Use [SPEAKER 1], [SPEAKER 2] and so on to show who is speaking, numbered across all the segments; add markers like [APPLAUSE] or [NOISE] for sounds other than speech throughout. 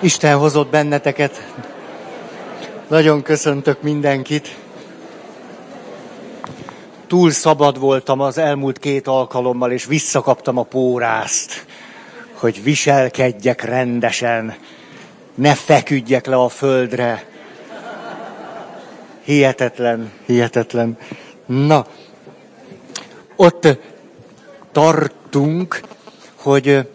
[SPEAKER 1] Isten hozott benneteket. Nagyon köszöntök mindenkit. Túl szabad voltam az elmúlt két alkalommal, és visszakaptam a pórázt, hogy viselkedjek rendesen, ne feküdjek le a földre. Hihetetlen, hihetetlen. Na, ott tartunk, hogy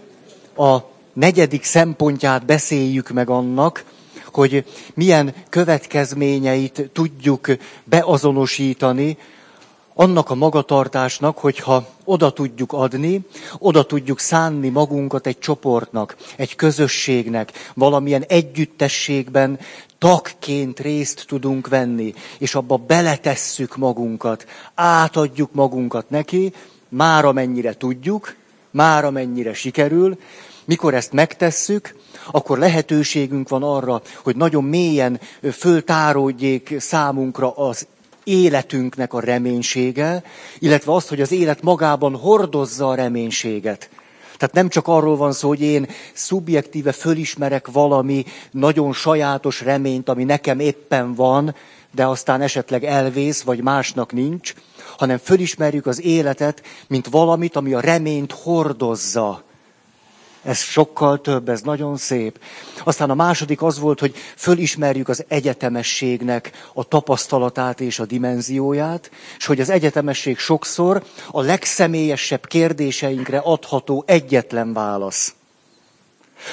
[SPEAKER 1] a negyedik szempontját beszéljük meg annak, hogy milyen következményeit tudjuk beazonosítani annak a magatartásnak, hogyha oda tudjuk adni, oda tudjuk szánni magunkat egy csoportnak, egy közösségnek, valamilyen együttességben tagként részt tudunk venni, és abba beletesszük magunkat, átadjuk magunkat neki, már amennyire tudjuk, már amennyire sikerül, mikor ezt megtesszük, akkor lehetőségünk van arra, hogy nagyon mélyen föltáródjék számunkra az életünknek a reménysége, illetve az, hogy az élet magában hordozza a reménységet. Tehát nem csak arról van szó, hogy én szubjektíve fölismerek valami nagyon sajátos reményt, ami nekem éppen van, de aztán esetleg elvész, vagy másnak nincs, hanem fölismerjük az életet, mint valamit, ami a reményt hordozza. Ez sokkal több, ez nagyon szép. Aztán a második az volt, hogy fölismerjük az egyetemességnek a tapasztalatát és a dimenzióját, és hogy az egyetemesség sokszor a legszemélyesebb kérdéseinkre adható egyetlen válasz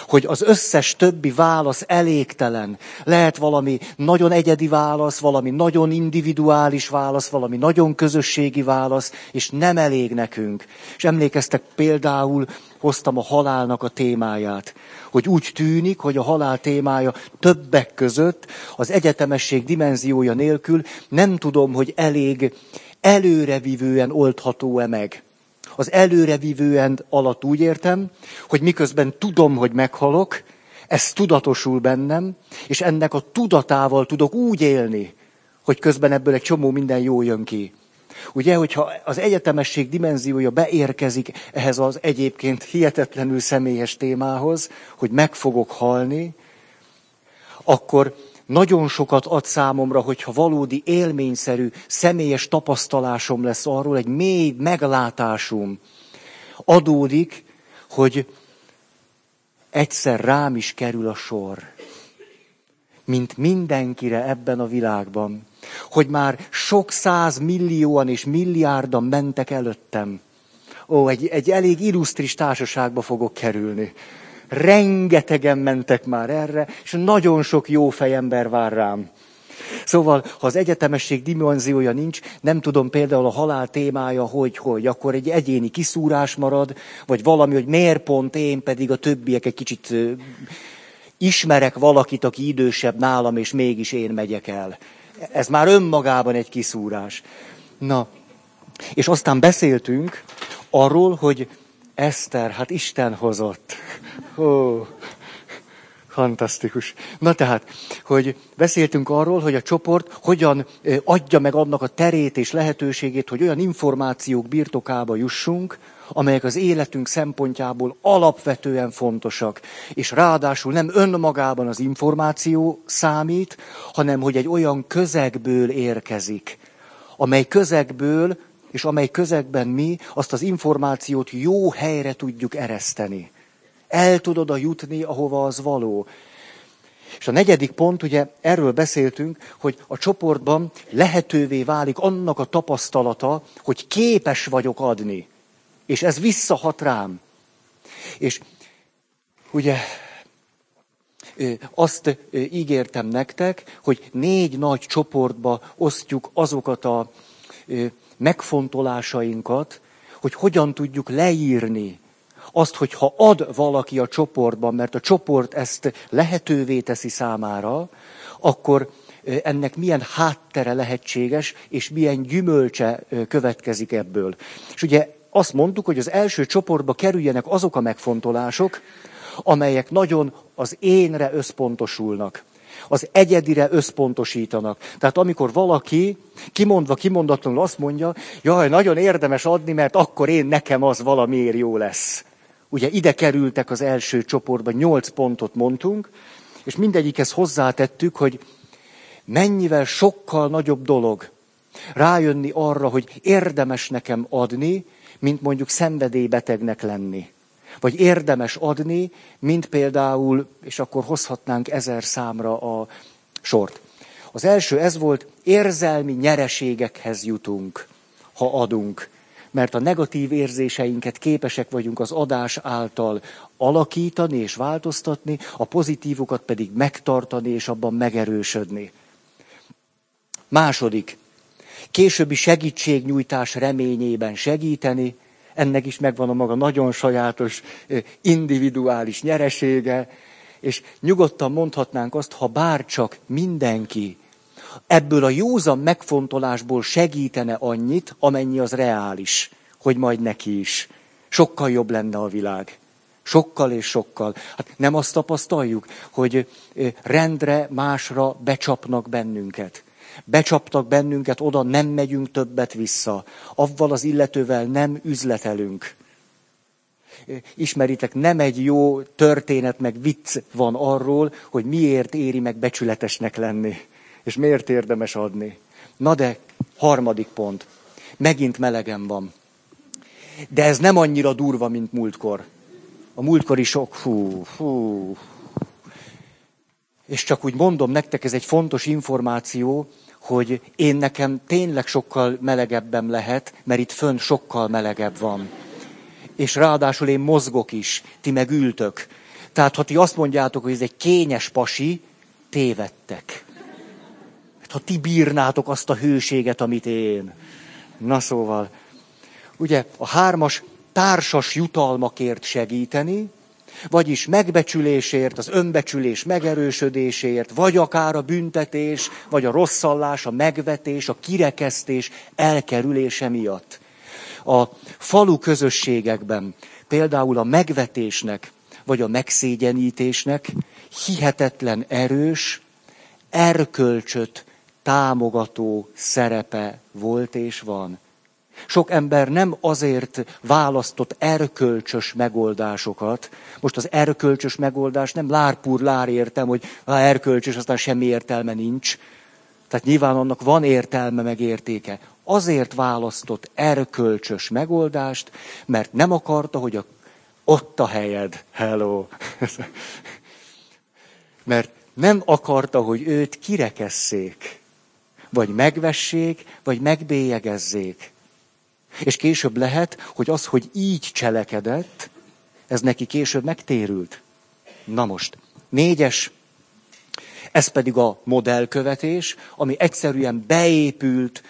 [SPEAKER 1] hogy az összes többi válasz elégtelen. Lehet valami nagyon egyedi válasz, valami nagyon individuális válasz, valami nagyon közösségi válasz, és nem elég nekünk. És emlékeztek például, hoztam a halálnak a témáját. Hogy úgy tűnik, hogy a halál témája többek között az egyetemesség dimenziója nélkül nem tudom, hogy elég előrevivően oldható-e meg az előrevívően alatt úgy értem, hogy miközben tudom, hogy meghalok, ez tudatosul bennem, és ennek a tudatával tudok úgy élni, hogy közben ebből egy csomó minden jó jön ki. Ugye, hogyha az egyetemesség dimenziója beérkezik ehhez az egyébként hihetetlenül személyes témához, hogy meg fogok halni, akkor nagyon sokat ad számomra, hogyha valódi élményszerű, személyes tapasztalásom lesz arról, egy mély meglátásom adódik, hogy egyszer rám is kerül a sor, mint mindenkire ebben a világban, hogy már sok száz millióan és milliárdan mentek előttem. Ó, egy, egy elég illusztris társaságba fogok kerülni rengetegen mentek már erre, és nagyon sok jó fejember vár rám. Szóval, ha az egyetemesség dimenziója nincs, nem tudom például a halál témája, hogy, hogy, akkor egy egyéni kiszúrás marad, vagy valami, hogy miért pont én, pedig a többiek egy kicsit ismerek valakit, aki idősebb nálam, és mégis én megyek el. Ez már önmagában egy kiszúrás. Na, és aztán beszéltünk arról, hogy Eszter, hát Isten hozott. Ó, fantasztikus. Na tehát, hogy beszéltünk arról, hogy a csoport hogyan adja meg annak a terét és lehetőségét, hogy olyan információk birtokába jussunk, amelyek az életünk szempontjából alapvetően fontosak. És ráadásul nem önmagában az információ számít, hanem hogy egy olyan közegből érkezik, amely közegből és amely közegben mi azt az információt jó helyre tudjuk ereszteni. El tudod a jutni, ahova az való. És a negyedik pont, ugye erről beszéltünk, hogy a csoportban lehetővé válik annak a tapasztalata, hogy képes vagyok adni. És ez visszahat rám. És ugye azt ígértem nektek, hogy négy nagy csoportba osztjuk azokat a megfontolásainkat, hogy hogyan tudjuk leírni azt, hogy ha ad valaki a csoportban, mert a csoport ezt lehetővé teszi számára, akkor ennek milyen háttere lehetséges, és milyen gyümölcse következik ebből. És ugye azt mondtuk, hogy az első csoportba kerüljenek azok a megfontolások, amelyek nagyon az énre összpontosulnak az egyedire összpontosítanak. Tehát amikor valaki kimondva, kimondatlanul azt mondja, jaj, nagyon érdemes adni, mert akkor én nekem az valamiért jó lesz. Ugye ide kerültek az első csoportba, nyolc pontot mondtunk, és mindegyikhez hozzátettük, hogy mennyivel sokkal nagyobb dolog rájönni arra, hogy érdemes nekem adni, mint mondjuk szenvedélybetegnek lenni. Vagy érdemes adni, mint például, és akkor hozhatnánk ezer számra a sort. Az első ez volt, érzelmi nyereségekhez jutunk, ha adunk. Mert a negatív érzéseinket képesek vagyunk az adás által alakítani és változtatni, a pozitívokat pedig megtartani és abban megerősödni. Második, későbbi segítségnyújtás reményében segíteni, ennek is megvan a maga nagyon sajátos, individuális nyeresége, és nyugodtan mondhatnánk azt, ha bárcsak mindenki ebből a józan megfontolásból segítene annyit, amennyi az reális, hogy majd neki is. Sokkal jobb lenne a világ. Sokkal és sokkal. Hát nem azt tapasztaljuk, hogy rendre másra becsapnak bennünket. Becsaptak bennünket, oda nem megyünk többet vissza. Avval az illetővel nem üzletelünk. Ismeritek, nem egy jó történet, meg vicc van arról, hogy miért éri meg becsületesnek lenni, és miért érdemes adni. Na de, harmadik pont. Megint melegem van. De ez nem annyira durva, mint múltkor. A múltkori sok, hú, hú. És csak úgy mondom nektek, ez egy fontos információ, hogy én nekem tényleg sokkal melegebben lehet, mert itt fönn sokkal melegebb van. És ráadásul én mozgok is, ti meg ültök. Tehát ha ti azt mondjátok, hogy ez egy kényes pasi, tévedtek. Hát, ha ti bírnátok azt a hőséget, amit én. Na szóval, ugye a hármas társas jutalmakért segíteni, vagyis megbecsülésért, az önbecsülés megerősödéséért, vagy akár a büntetés, vagy a rosszallás, a megvetés, a kirekesztés elkerülése miatt. A falu közösségekben például a megvetésnek, vagy a megszégyenítésnek hihetetlen erős, erkölcsöt támogató szerepe volt és van. Sok ember nem azért választott erkölcsös megoldásokat. Most az erkölcsös megoldás nem lárpúr lár értem, hogy ha erkölcsös, aztán semmi értelme nincs. Tehát nyilván annak van értelme meg értéke. Azért választott erkölcsös megoldást, mert nem akarta, hogy a, ott a helyed. Hello. [LAUGHS] mert nem akarta, hogy őt kirekesszék, vagy megvessék, vagy megbélyegezzék. És később lehet, hogy az, hogy így cselekedett, ez neki később megtérült. Na most, négyes, ez pedig a modellkövetés, ami egyszerűen beépült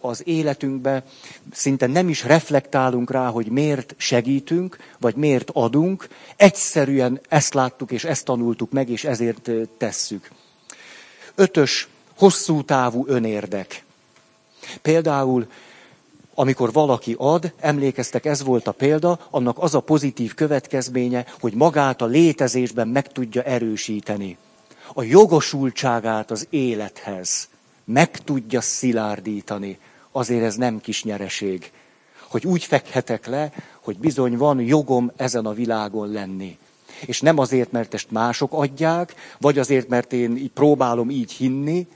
[SPEAKER 1] az életünkbe, szinte nem is reflektálunk rá, hogy miért segítünk, vagy miért adunk, egyszerűen ezt láttuk és ezt tanultuk meg, és ezért tesszük. Ötös, hosszú távú önérdek. Például amikor valaki ad, emlékeztek, ez volt a példa, annak az a pozitív következménye, hogy magát a létezésben meg tudja erősíteni. A jogosultságát az élethez meg tudja szilárdítani. Azért ez nem kis nyereség. Hogy úgy fekhetek le, hogy bizony van jogom ezen a világon lenni. És nem azért, mert ezt mások adják, vagy azért, mert én próbálom így hinni,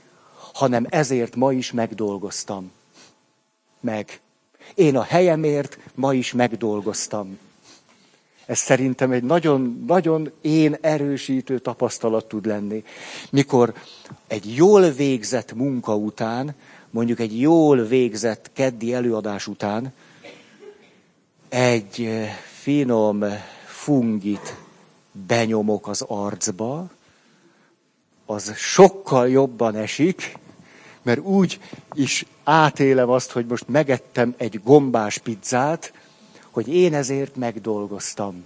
[SPEAKER 1] hanem ezért ma is megdolgoztam. Meg. Én a helyemért ma is megdolgoztam. Ez szerintem egy nagyon, nagyon én erősítő tapasztalat tud lenni. Mikor egy jól végzett munka után, mondjuk egy jól végzett keddi előadás után, egy eh, finom fungit benyomok az arcba, az sokkal jobban esik, mert úgy is átélem azt, hogy most megettem egy gombás pizzát, hogy én ezért megdolgoztam.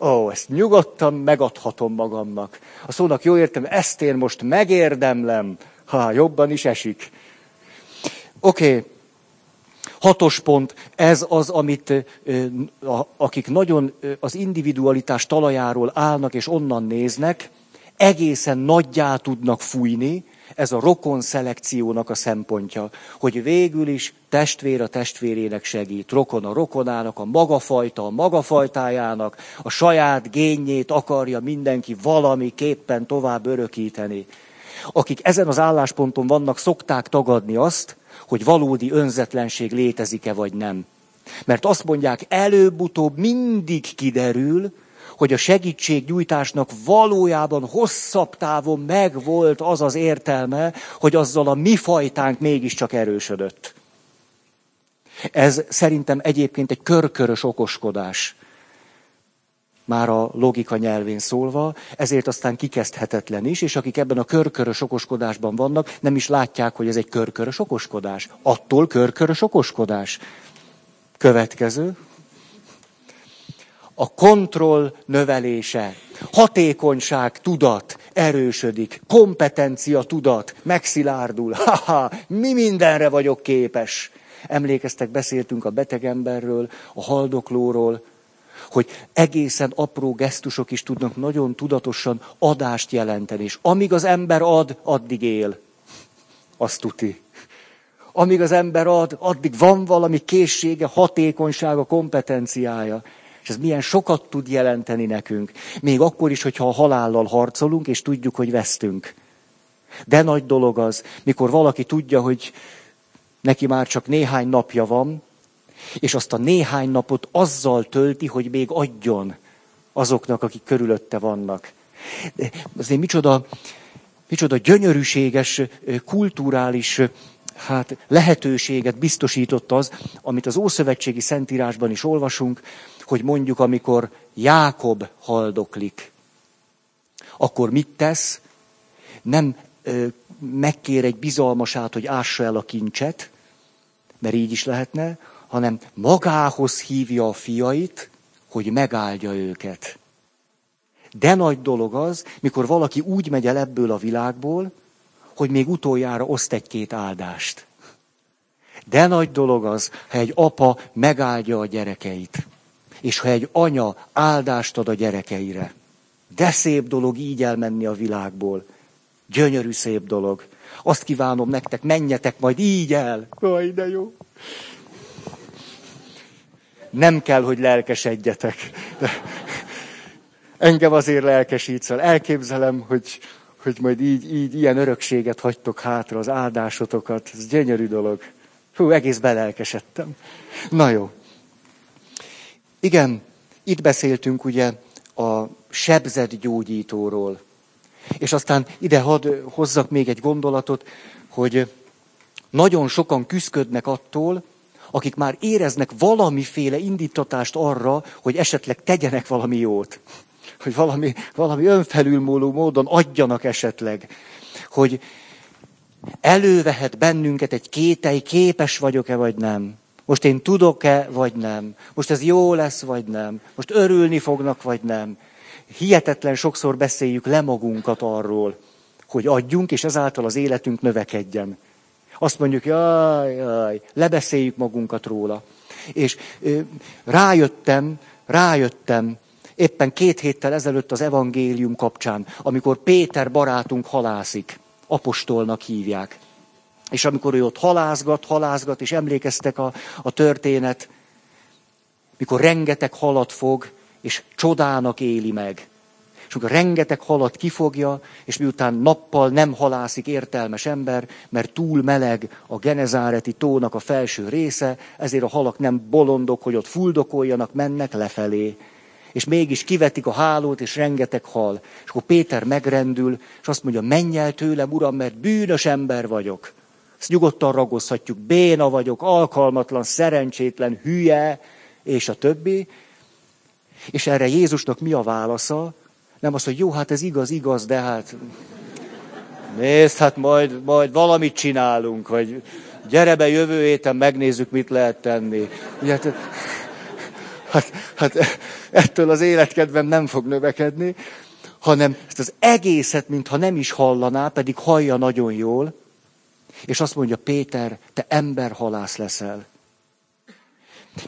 [SPEAKER 1] Ó, ezt nyugodtan megadhatom magamnak. A szónak jó értem, ezt én most megérdemlem, ha jobban is esik. Oké, okay. hatos pont, ez az, amit akik nagyon az individualitás talajáról állnak és onnan néznek, egészen nagyjá tudnak fújni, Ez a rokon szelekciónak a szempontja, hogy végül is testvér a testvérének segít, rokon a rokonának, a magafajta a magafajtájának, a saját génjét akarja mindenki valamiképpen tovább örökíteni. Akik ezen az állásponton vannak, szokták tagadni azt, hogy valódi önzetlenség létezik-e vagy nem. Mert azt mondják, előbb-utóbb mindig kiderül, hogy a segítségnyújtásnak valójában hosszabb távon megvolt az az értelme, hogy azzal a mi fajtánk mégiscsak erősödött. Ez szerintem egyébként egy körkörös okoskodás. Már a logika nyelvén szólva, ezért aztán kikezdhetetlen is, és akik ebben a körkörös okoskodásban vannak, nem is látják, hogy ez egy körkörös okoskodás. Attól körkörös okoskodás. Következő a kontroll növelése, hatékonyság tudat erősödik, kompetencia tudat megszilárdul. [LAUGHS] Haha, mi mindenre vagyok képes. Emlékeztek, beszéltünk a beteg emberről, a haldoklóról, hogy egészen apró gesztusok is tudnak nagyon tudatosan adást jelenteni. És amíg az ember ad, addig él. Azt tuti. Amíg az ember ad, addig van valami készsége, hatékonysága, kompetenciája. És ez milyen sokat tud jelenteni nekünk. Még akkor is, hogyha a halállal harcolunk, és tudjuk, hogy vesztünk. De nagy dolog az, mikor valaki tudja, hogy neki már csak néhány napja van, és azt a néhány napot azzal tölti, hogy még adjon azoknak, akik körülötte vannak. De azért micsoda, micsoda gyönyörűséges, kulturális hát lehetőséget biztosított az, amit az Ószövetségi Szentírásban is olvasunk, hogy mondjuk amikor Jákob haldoklik, akkor mit tesz? Nem ö, megkér egy bizalmasát, hogy ássa el a kincset, mert így is lehetne, hanem magához hívja a fiait, hogy megáldja őket. De nagy dolog az, mikor valaki úgy megy el ebből a világból, hogy még utoljára oszt egy-két áldást. De nagy dolog az, ha egy apa megáldja a gyerekeit és ha egy anya áldást ad a gyerekeire. De szép dolog így elmenni a világból. Gyönyörű szép dolog. Azt kívánom nektek, menjetek majd így el. Aj, de jó. Nem kell, hogy lelkesedjetek. De engem azért lelkesítsz el. Elképzelem, hogy, hogy majd így, így ilyen örökséget hagytok hátra, az áldásotokat. Ez gyönyörű dolog. Hú, egész belelkesedtem. Na jó. Igen, itt beszéltünk ugye a sebzett gyógyítóról. És aztán ide hadd hozzak még egy gondolatot, hogy nagyon sokan küzdködnek attól, akik már éreznek valamiféle indítatást arra, hogy esetleg tegyenek valami jót. Hogy valami, valami önfelülmúló módon adjanak esetleg. Hogy elővehet bennünket egy kétely, képes vagyok-e vagy nem. Most én tudok-e, vagy nem? Most ez jó lesz, vagy nem? Most örülni fognak, vagy nem? Hihetetlen sokszor beszéljük le magunkat arról, hogy adjunk, és ezáltal az életünk növekedjen. Azt mondjuk, jaj, jaj, lebeszéljük magunkat róla. És ö, rájöttem, rájöttem, éppen két héttel ezelőtt az evangélium kapcsán, amikor Péter barátunk halászik, apostolnak hívják. És amikor ő ott halázgat, halázgat, és emlékeztek a, a történet, mikor rengeteg halat fog, és csodának éli meg. És amikor rengeteg halat kifogja, és miután nappal nem halászik értelmes ember, mert túl meleg a genezáreti tónak a felső része, ezért a halak nem bolondok, hogy ott fuldokoljanak, mennek lefelé. És mégis kivetik a hálót, és rengeteg hal. És akkor Péter megrendül, és azt mondja, menj el tőlem, uram, mert bűnös ember vagyok. Ezt nyugodtan ragozhatjuk. Béna vagyok, alkalmatlan, szerencsétlen, hülye, és a többi. És erre Jézusnak mi a válasza? Nem az, hogy jó, hát ez igaz, igaz, de hát nézd, hát majd, majd valamit csinálunk, vagy gyere be jövő héten, megnézzük, mit lehet tenni. Ugye, hát, hát, hát ettől az életkedvem nem fog növekedni, hanem ezt az egészet, mintha nem is hallaná, pedig hallja nagyon jól, és azt mondja, Péter, te emberhalász leszel.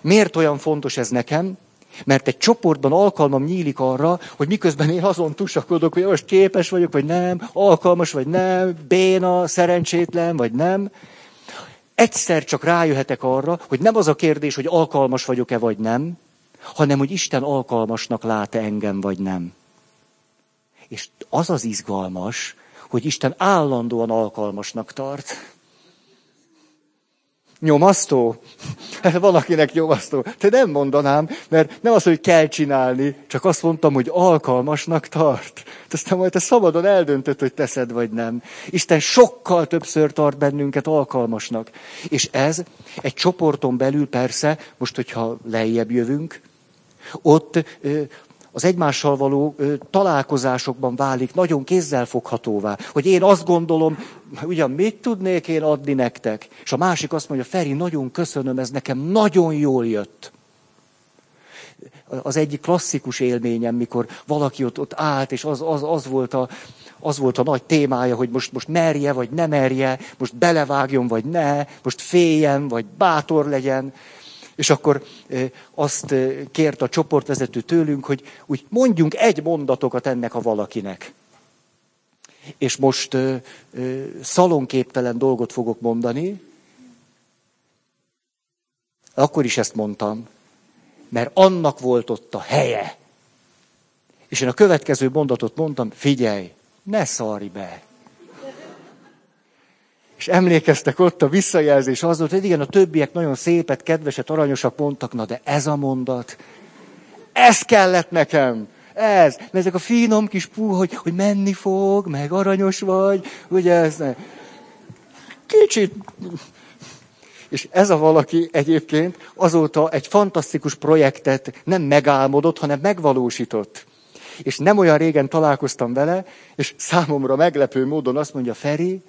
[SPEAKER 1] Miért olyan fontos ez nekem? Mert egy csoportban alkalmam nyílik arra, hogy miközben én azon tusakodok, hogy most képes vagyok, vagy nem, alkalmas, vagy nem, béna, szerencsétlen, vagy nem. Egyszer csak rájöhetek arra, hogy nem az a kérdés, hogy alkalmas vagyok-e, vagy nem, hanem hogy Isten alkalmasnak lát-e engem, vagy nem. És az az izgalmas, hogy Isten állandóan alkalmasnak tart. Nyomasztó? Valakinek nyomasztó. Te nem mondanám, mert nem az, hogy kell csinálni, csak azt mondtam, hogy alkalmasnak tart. Aztán majd te szabadon eldöntöd, hogy teszed vagy nem. Isten sokkal többször tart bennünket alkalmasnak. És ez egy csoporton belül persze, most hogyha lejjebb jövünk, ott az egymással való ö, találkozásokban válik nagyon kézzelfoghatóvá. Hogy én azt gondolom, ugyan mit tudnék én adni nektek? És a másik azt mondja, Feri, nagyon köszönöm, ez nekem nagyon jól jött. Az egyik klasszikus élményem, mikor valaki ott, ott állt, és az, az, az, volt a, az volt a nagy témája, hogy most, most merje, vagy ne merje, most belevágjon, vagy ne, most féljen, vagy bátor legyen. És akkor azt kért a csoportvezető tőlünk, hogy úgy mondjunk egy mondatokat ennek a valakinek. És most szalonképtelen dolgot fogok mondani. Akkor is ezt mondtam, mert annak volt ott a helye. És én a következő mondatot mondtam, figyelj, ne szarj be. És emlékeztek ott a visszajelzés az volt, hogy igen, a többiek nagyon szépet, kedveset, aranyosak mondtak, na de ez a mondat, ez kellett nekem. Ez, mert ezek a finom kis pú, hogy, hogy menni fog, meg aranyos vagy, ugye ez ne. Kicsit. És ez a valaki egyébként azóta egy fantasztikus projektet nem megálmodott, hanem megvalósított. És nem olyan régen találkoztam vele, és számomra meglepő módon azt mondja, Feri,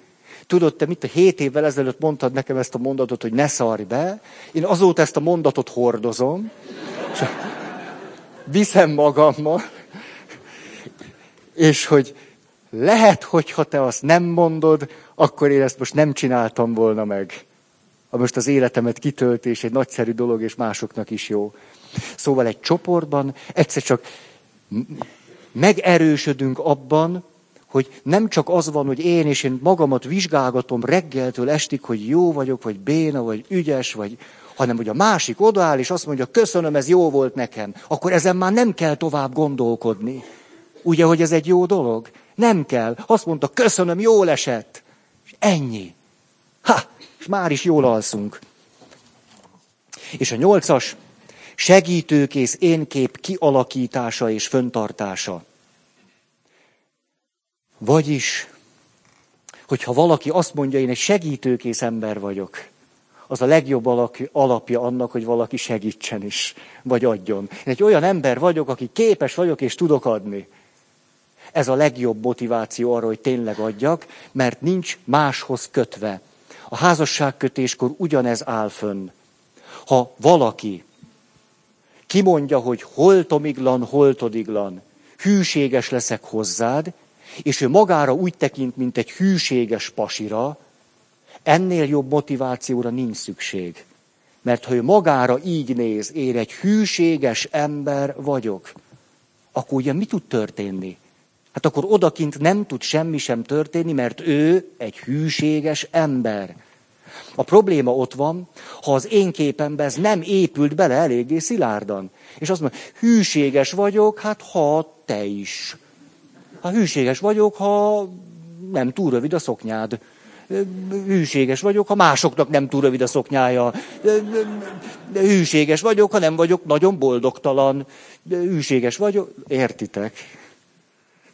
[SPEAKER 1] Tudod, te mit a hét évvel ezelőtt mondtad nekem ezt a mondatot, hogy ne szarj be. Én azóta ezt a mondatot hordozom, és viszem magammal, és hogy lehet, hogyha te azt nem mondod, akkor én ezt most nem csináltam volna meg. A most az életemet kitöltés egy nagyszerű dolog, és másoknak is jó. Szóval egy csoportban egyszer csak megerősödünk abban, hogy nem csak az van, hogy én és én magamat vizsgálgatom reggeltől estig, hogy jó vagyok, vagy béna, vagy ügyes, vagy, hanem hogy a másik odaáll, és azt mondja, köszönöm, ez jó volt nekem, akkor ezen már nem kell tovább gondolkodni. Ugye, hogy ez egy jó dolog? Nem kell. Azt mondta, köszönöm, jól esett. És ennyi. Ha, és már is jól alszunk. És a nyolcas, segítőkész énkép kialakítása és föntartása. Vagyis, hogyha valaki azt mondja, én egy segítőkész ember vagyok, az a legjobb alapja annak, hogy valaki segítsen is, vagy adjon. Én egy olyan ember vagyok, aki képes vagyok és tudok adni. Ez a legjobb motiváció arra, hogy tényleg adjak, mert nincs máshoz kötve. A házasságkötéskor ugyanez áll fönn. Ha valaki kimondja, hogy holtomiglan, holtodiglan, hűséges leszek hozzád, és ő magára úgy tekint, mint egy hűséges pasira, ennél jobb motivációra nincs szükség. Mert ha ő magára így néz, én egy hűséges ember vagyok, akkor ugye mi tud történni? Hát akkor odakint nem tud semmi sem történni, mert ő egy hűséges ember. A probléma ott van, ha az én képembe ez nem épült bele eléggé szilárdan. És azt mondja, hűséges vagyok, hát ha te is. Hát hűséges vagyok, ha nem túl rövid a szoknyád. Hűséges vagyok, ha másoknak nem túl rövid a szoknyája. Hűséges vagyok, ha nem vagyok nagyon boldogtalan. Hűséges vagyok, értitek?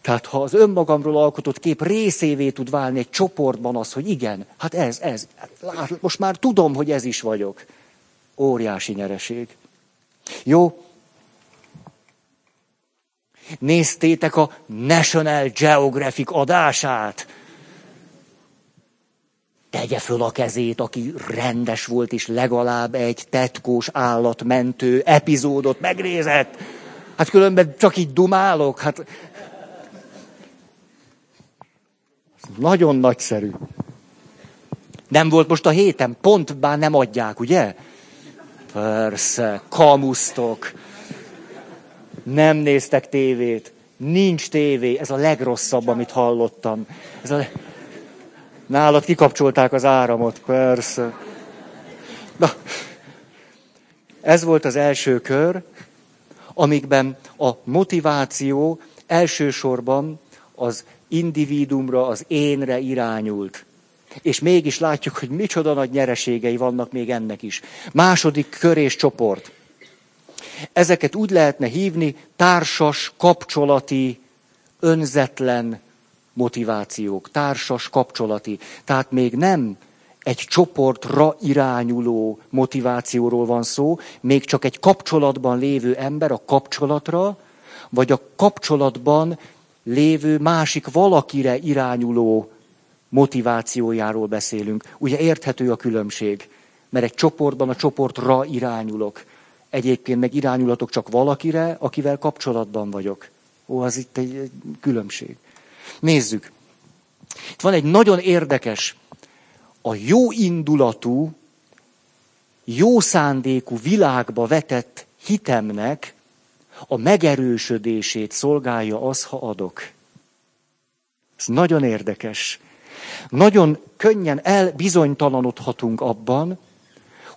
[SPEAKER 1] Tehát ha az önmagamról alkotott kép részévé tud válni egy csoportban az, hogy igen, hát ez, ez, lát, most már tudom, hogy ez is vagyok. Óriási nyereség. Jó, Néztétek a National Geographic adását? Tegye föl a kezét, aki rendes volt, és legalább egy tetkós állatmentő epizódot megnézett. Hát különben csak így dumálok. Hát... Nagyon nagyszerű. Nem volt most a héten, pont bár nem adják, ugye? Persze, kamusztok. Nem néztek tévét. Nincs tévé. Ez a legrosszabb, amit hallottam. Ez a... Nálad kikapcsolták az áramot, persze. Na, ez volt az első kör, amikben a motiváció elsősorban az individumra, az énre irányult. És mégis látjuk, hogy micsoda nagy nyereségei vannak még ennek is. Második kör és csoport. Ezeket úgy lehetne hívni társas, kapcsolati, önzetlen motivációk, társas, kapcsolati. Tehát még nem egy csoportra irányuló motivációról van szó, még csak egy kapcsolatban lévő ember a kapcsolatra, vagy a kapcsolatban lévő másik valakire irányuló motivációjáról beszélünk. Ugye érthető a különbség, mert egy csoportban a csoportra irányulok. Egyébként meg irányulatok csak valakire, akivel kapcsolatban vagyok. Ó, az itt egy, egy különbség. Nézzük. Itt van egy nagyon érdekes, a jó indulatú, jó szándékú világba vetett hitemnek a megerősödését szolgálja az, ha adok. Ez nagyon érdekes. Nagyon könnyen elbizonytalanodhatunk abban,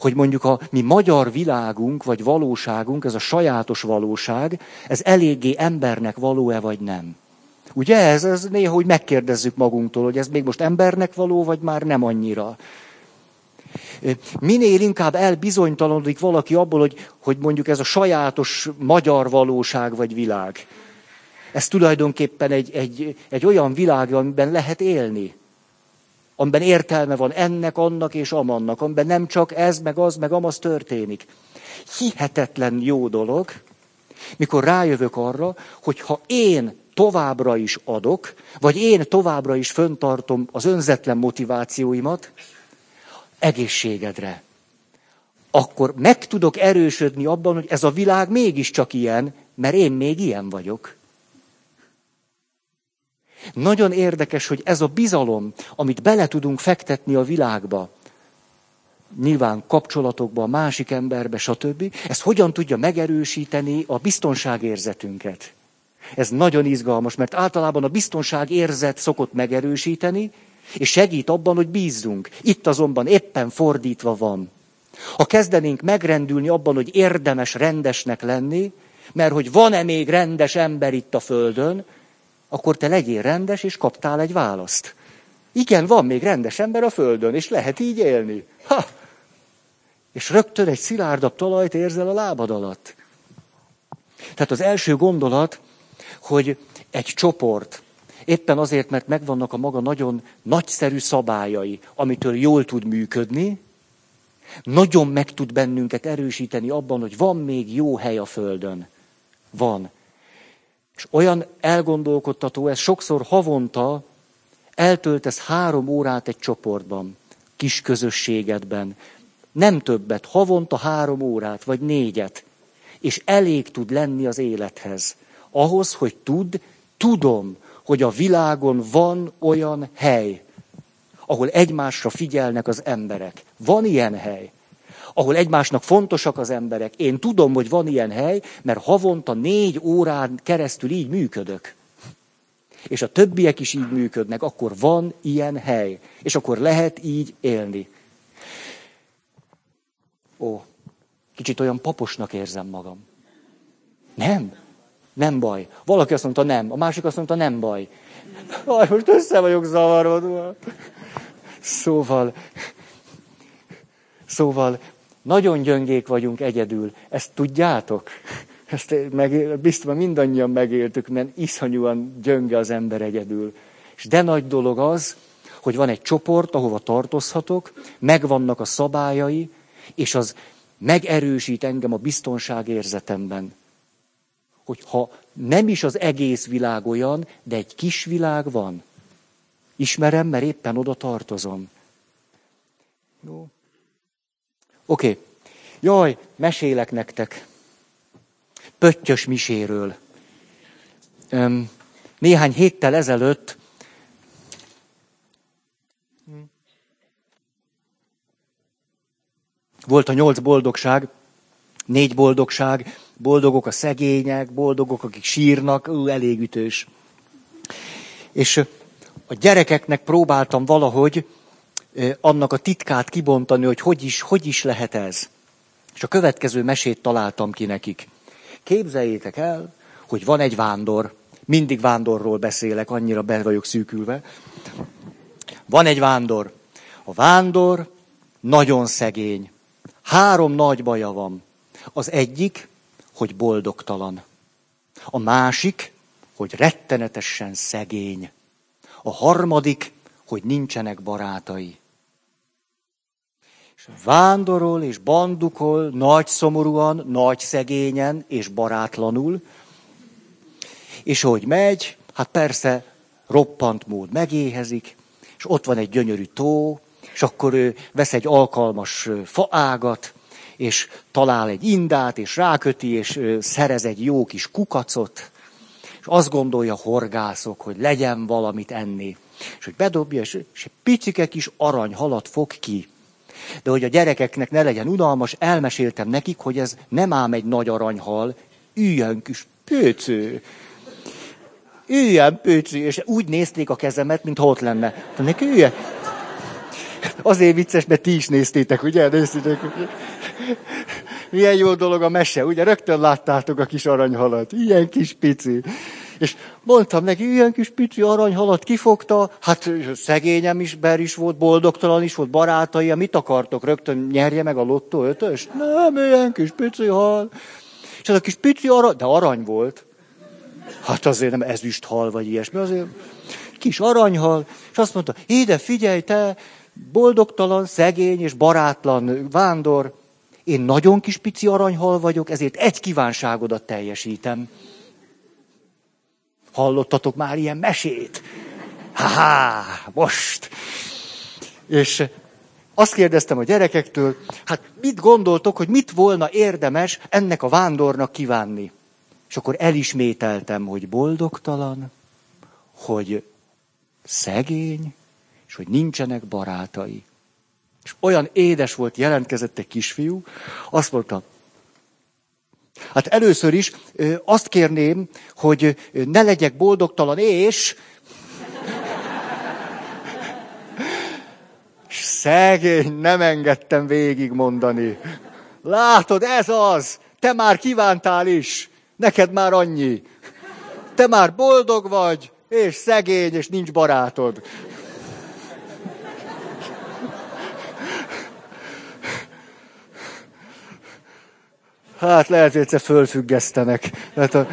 [SPEAKER 1] hogy mondjuk a mi magyar világunk, vagy valóságunk, ez a sajátos valóság, ez eléggé embernek való-e, vagy nem. Ugye ez, ez néha úgy megkérdezzük magunktól, hogy ez még most embernek való, vagy már nem annyira. Minél inkább elbizonytalanodik valaki abból, hogy, hogy mondjuk ez a sajátos magyar valóság vagy világ. Ez tulajdonképpen egy, egy, egy olyan világ, amiben lehet élni. Amiben értelme van ennek, annak és amannak. Amiben nem csak ez, meg az, meg amaz történik. Hihetetlen jó dolog, mikor rájövök arra, hogy ha én továbbra is adok, vagy én továbbra is föntartom az önzetlen motivációimat, egészségedre. Akkor meg tudok erősödni abban, hogy ez a világ mégiscsak ilyen, mert én még ilyen vagyok. Nagyon érdekes, hogy ez a bizalom, amit bele tudunk fektetni a világba, nyilván kapcsolatokba, a másik emberbe, stb., ez hogyan tudja megerősíteni a biztonságérzetünket. Ez nagyon izgalmas, mert általában a biztonságérzet szokott megerősíteni, és segít abban, hogy bízzunk. Itt azonban éppen fordítva van. Ha kezdenénk megrendülni abban, hogy érdemes rendesnek lenni, mert hogy van-e még rendes ember itt a földön, akkor te legyél rendes, és kaptál egy választ. Igen, van még rendes ember a földön, és lehet így élni. Ha! És rögtön egy szilárdabb talajt érzel a lábad alatt. Tehát az első gondolat, hogy egy csoport, éppen azért, mert megvannak a maga nagyon nagyszerű szabályai, amitől jól tud működni, nagyon meg tud bennünket erősíteni abban, hogy van még jó hely a Földön. Van. És olyan elgondolkodtató, ez sokszor havonta eltöltesz három órát egy csoportban, kis közösségedben. Nem többet, havonta három órát, vagy négyet. És elég tud lenni az élethez. Ahhoz, hogy tud, tudom, hogy a világon van olyan hely, ahol egymásra figyelnek az emberek. Van ilyen hely, ahol egymásnak fontosak az emberek. Én tudom, hogy van ilyen hely, mert havonta négy órán keresztül így működök. És a többiek is így működnek, akkor van ilyen hely. És akkor lehet így élni. Ó, kicsit olyan paposnak érzem magam. Nem, nem baj. Valaki azt mondta nem, a másik azt mondta nem baj. Aj, most össze vagyok zavarodva. Szóval, szóval nagyon gyöngék vagyunk egyedül. Ezt tudjátok? [LAUGHS] Ezt meg, biztos mindannyian megéltük, mert iszonyúan gyönge az ember egyedül. És de nagy dolog az, hogy van egy csoport, ahova tartozhatok, megvannak a szabályai, és az megerősít engem a biztonságérzetemben hogy ha nem is az egész világ olyan, de egy kis világ van. Ismerem, mert éppen oda tartozom. Jó. Oké. Okay. Jaj, mesélek nektek. Pöttyös miséről. Néhány héttel ezelőtt volt a nyolc boldogság, Négy boldogság, boldogok a szegények, boldogok, akik sírnak, ú, elég ütős. És a gyerekeknek próbáltam valahogy annak a titkát kibontani, hogy hogy is, hogy is lehet ez. És a következő mesét találtam ki nekik. Képzeljétek el, hogy van egy vándor, mindig vándorról beszélek, annyira be vagyok szűkülve. Van egy vándor. A vándor nagyon szegény. Három nagy baja van. Az egyik, hogy boldogtalan. A másik, hogy rettenetesen szegény. A harmadik, hogy nincsenek barátai. És vándorol és bandukol nagy szomorúan, nagy szegényen és barátlanul, és hogy megy, hát persze roppant mód megéhezik, és ott van egy gyönyörű tó, és akkor ő vesz egy alkalmas faágat, és talál egy indát, és ráköti, és szerez egy jó kis kukacot, és azt gondolja horgászok, hogy legyen valamit enni. És hogy bedobja, és, egy picike kis aranyhalat fog ki. De hogy a gyerekeknek ne legyen unalmas, elmeséltem nekik, hogy ez nem ám egy nagy aranyhal, üljön kis pőcő. Üljön pőcő, és úgy nézték a kezemet, mintha ott lenne. De neki üljön. Azért vicces, mert ti is néztétek, ugye? Néztétek, ugye? Milyen jó dolog a mese, ugye? Rögtön láttátok a kis aranyhalat. Ilyen kis pici. És mondtam neki, ilyen kis pici aranyhalat kifogta, hát szegényem is, ber is volt, boldogtalan is volt, barátai, mit akartok, rögtön nyerje meg a lottó ötöst? Nem, ilyen kis pici hal. És az a kis pici arany, de arany volt. Hát azért nem ezüst hal, vagy ilyesmi, azért kis aranyhal, és azt mondta, ide figyelj te, boldogtalan, szegény és barátlan vándor, én nagyon kis pici aranyhal vagyok, ezért egy kívánságodat teljesítem. Hallottatok már ilyen mesét? Ha, most! És azt kérdeztem a gyerekektől, hát mit gondoltok, hogy mit volna érdemes ennek a vándornak kívánni? És akkor elismételtem, hogy boldogtalan, hogy szegény, és hogy nincsenek barátai. És olyan édes volt, jelentkezett egy kisfiú, azt mondta, hát először is azt kérném, hogy ne legyek boldogtalan, és szegény, nem engedtem végigmondani. Látod, ez az, te már kívántál is, neked már annyi. Te már boldog vagy, és szegény, és nincs barátod. Hát lehet, hogy egyszer fölfüggesztenek. Hát a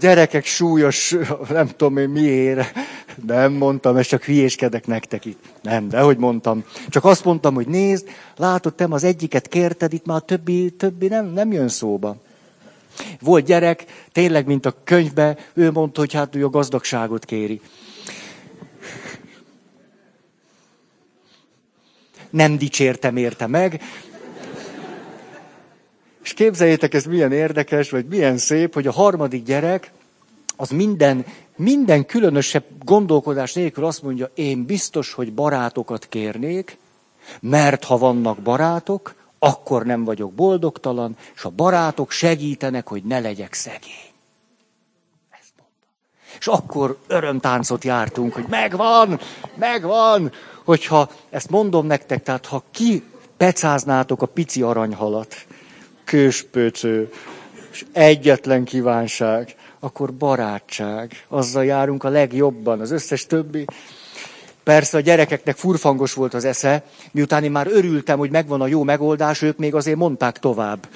[SPEAKER 1] gyerekek súlyos, nem tudom én miért. Nem mondtam, ezt csak hülyéskedek nektek itt. Nem, de hogy mondtam. Csak azt mondtam, hogy nézd, látod, te az egyiket kérted, itt már a többi, többi nem, nem jön szóba. Volt gyerek, tényleg, mint a könyvbe, ő mondta, hogy hát ő a gazdagságot kéri. Nem dicsértem érte meg, és képzeljétek, ez milyen érdekes, vagy milyen szép, hogy a harmadik gyerek az minden, minden különösebb gondolkodás nélkül azt mondja, én biztos, hogy barátokat kérnék, mert ha vannak barátok, akkor nem vagyok boldogtalan, és a barátok segítenek, hogy ne legyek szegény. És akkor örömtáncot jártunk, hogy megvan, megvan, hogyha ezt mondom nektek, tehát ha ki pecáznátok a pici aranyhalat, kőspöcő, és egyetlen kívánság, akkor barátság. Azzal járunk a legjobban, az összes többi. Persze a gyerekeknek furfangos volt az esze, miután én már örültem, hogy megvan a jó megoldás, ők még azért mondták tovább.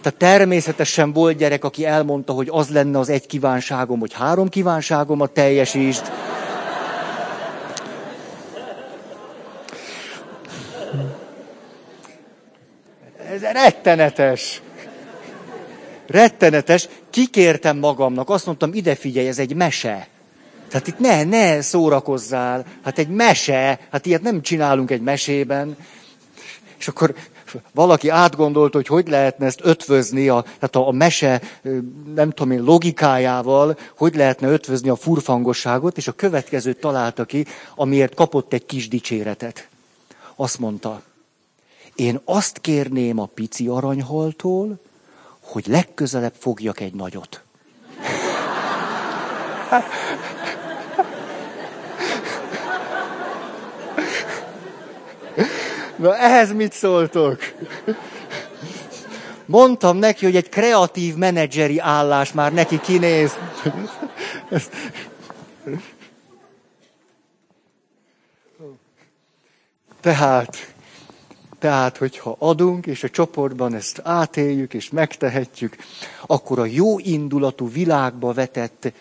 [SPEAKER 1] Tehát természetesen volt gyerek, aki elmondta, hogy az lenne az egy kívánságom, hogy három kívánságomat teljesítsd. Ez rettenetes. Rettenetes. Kikértem magamnak, azt mondtam, ide figyelj, ez egy mese. Tehát itt ne, ne szórakozzál. Hát egy mese, hát ilyet nem csinálunk egy mesében. És akkor valaki átgondolta, hogy hogy lehetne ezt ötvözni, a, tehát a, a mese, nem tudom én, logikájával, hogy lehetne ötvözni a furfangosságot, és a következőt találta ki, amiért kapott egy kis dicséretet. Azt mondta, Én azt kérném a pici aranyhaltól, hogy legközelebb fogjak egy nagyot. Na ehhez mit szóltok? Mondtam neki, hogy egy kreatív menedzseri állás már neki kinéz. Tehát, tehát, hogyha adunk, és a csoportban ezt átéljük, és megtehetjük, akkor a jó indulatú világba vetett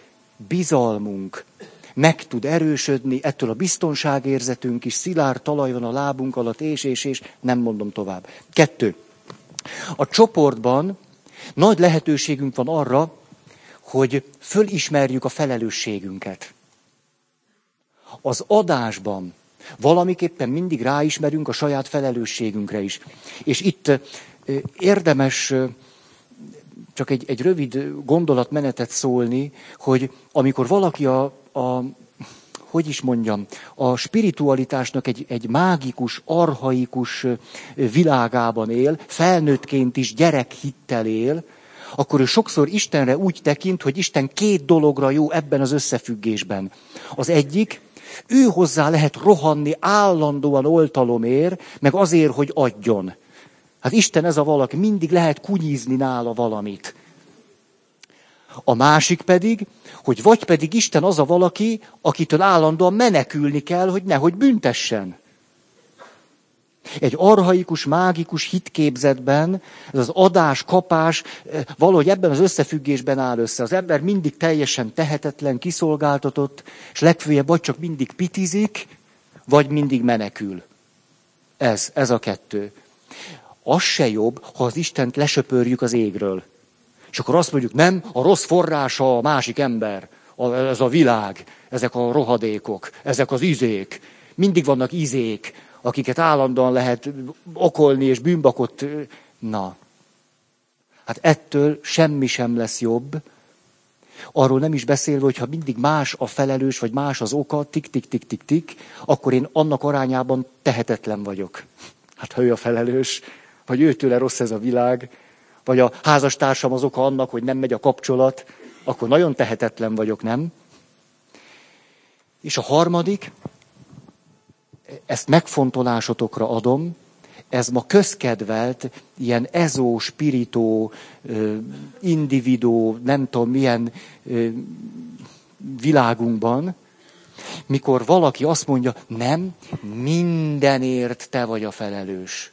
[SPEAKER 1] bizalmunk meg tud erősödni, ettől a biztonságérzetünk is, szilárd talaj van a lábunk alatt, és, és, és, nem mondom tovább. Kettő. A csoportban nagy lehetőségünk van arra, hogy fölismerjük a felelősségünket. Az adásban valamiképpen mindig ráismerünk a saját felelősségünkre is. És itt érdemes csak egy, egy rövid gondolatmenetet szólni, hogy amikor valaki a, a hogy is mondjam, a spiritualitásnak egy, egy mágikus, arhaikus világában él, felnőttként is gyerekhittel él, akkor ő sokszor Istenre úgy tekint, hogy Isten két dologra jó ebben az összefüggésben. Az egyik, ő hozzá lehet rohanni állandóan oltalomért, meg azért, hogy adjon. Hát Isten ez a valaki, mindig lehet kunyízni nála valamit. A másik pedig, hogy vagy pedig Isten az a valaki, akitől állandóan menekülni kell, hogy nehogy büntessen. Egy arhaikus, mágikus hitképzetben ez az adás, kapás eh, valahogy ebben az összefüggésben áll össze. Az ember mindig teljesen tehetetlen, kiszolgáltatott, és legfőjebb vagy csak mindig pitizik, vagy mindig menekül. Ez, ez a kettő. Az se jobb, ha az Istent lesöpörjük az égről. És akkor azt mondjuk, nem, a rossz forrása a másik ember, a, ez a világ, ezek a rohadékok, ezek az izék. Mindig vannak izék, akiket állandóan lehet okolni és bűnbakot. Na, hát ettől semmi sem lesz jobb. Arról nem is beszélve, hogyha mindig más a felelős, vagy más az oka, tik-tik-tik-tik-tik, akkor én annak arányában tehetetlen vagyok. Hát ha ő a felelős, vagy őtőle rossz ez a világ, vagy a házastársam az oka annak, hogy nem megy a kapcsolat, akkor nagyon tehetetlen vagyok, nem? És a harmadik, ezt megfontolásotokra adom, ez ma közkedvelt, ilyen ezó, spiritó, individó, nem tudom milyen világunkban, mikor valaki azt mondja, nem, mindenért te vagy a felelős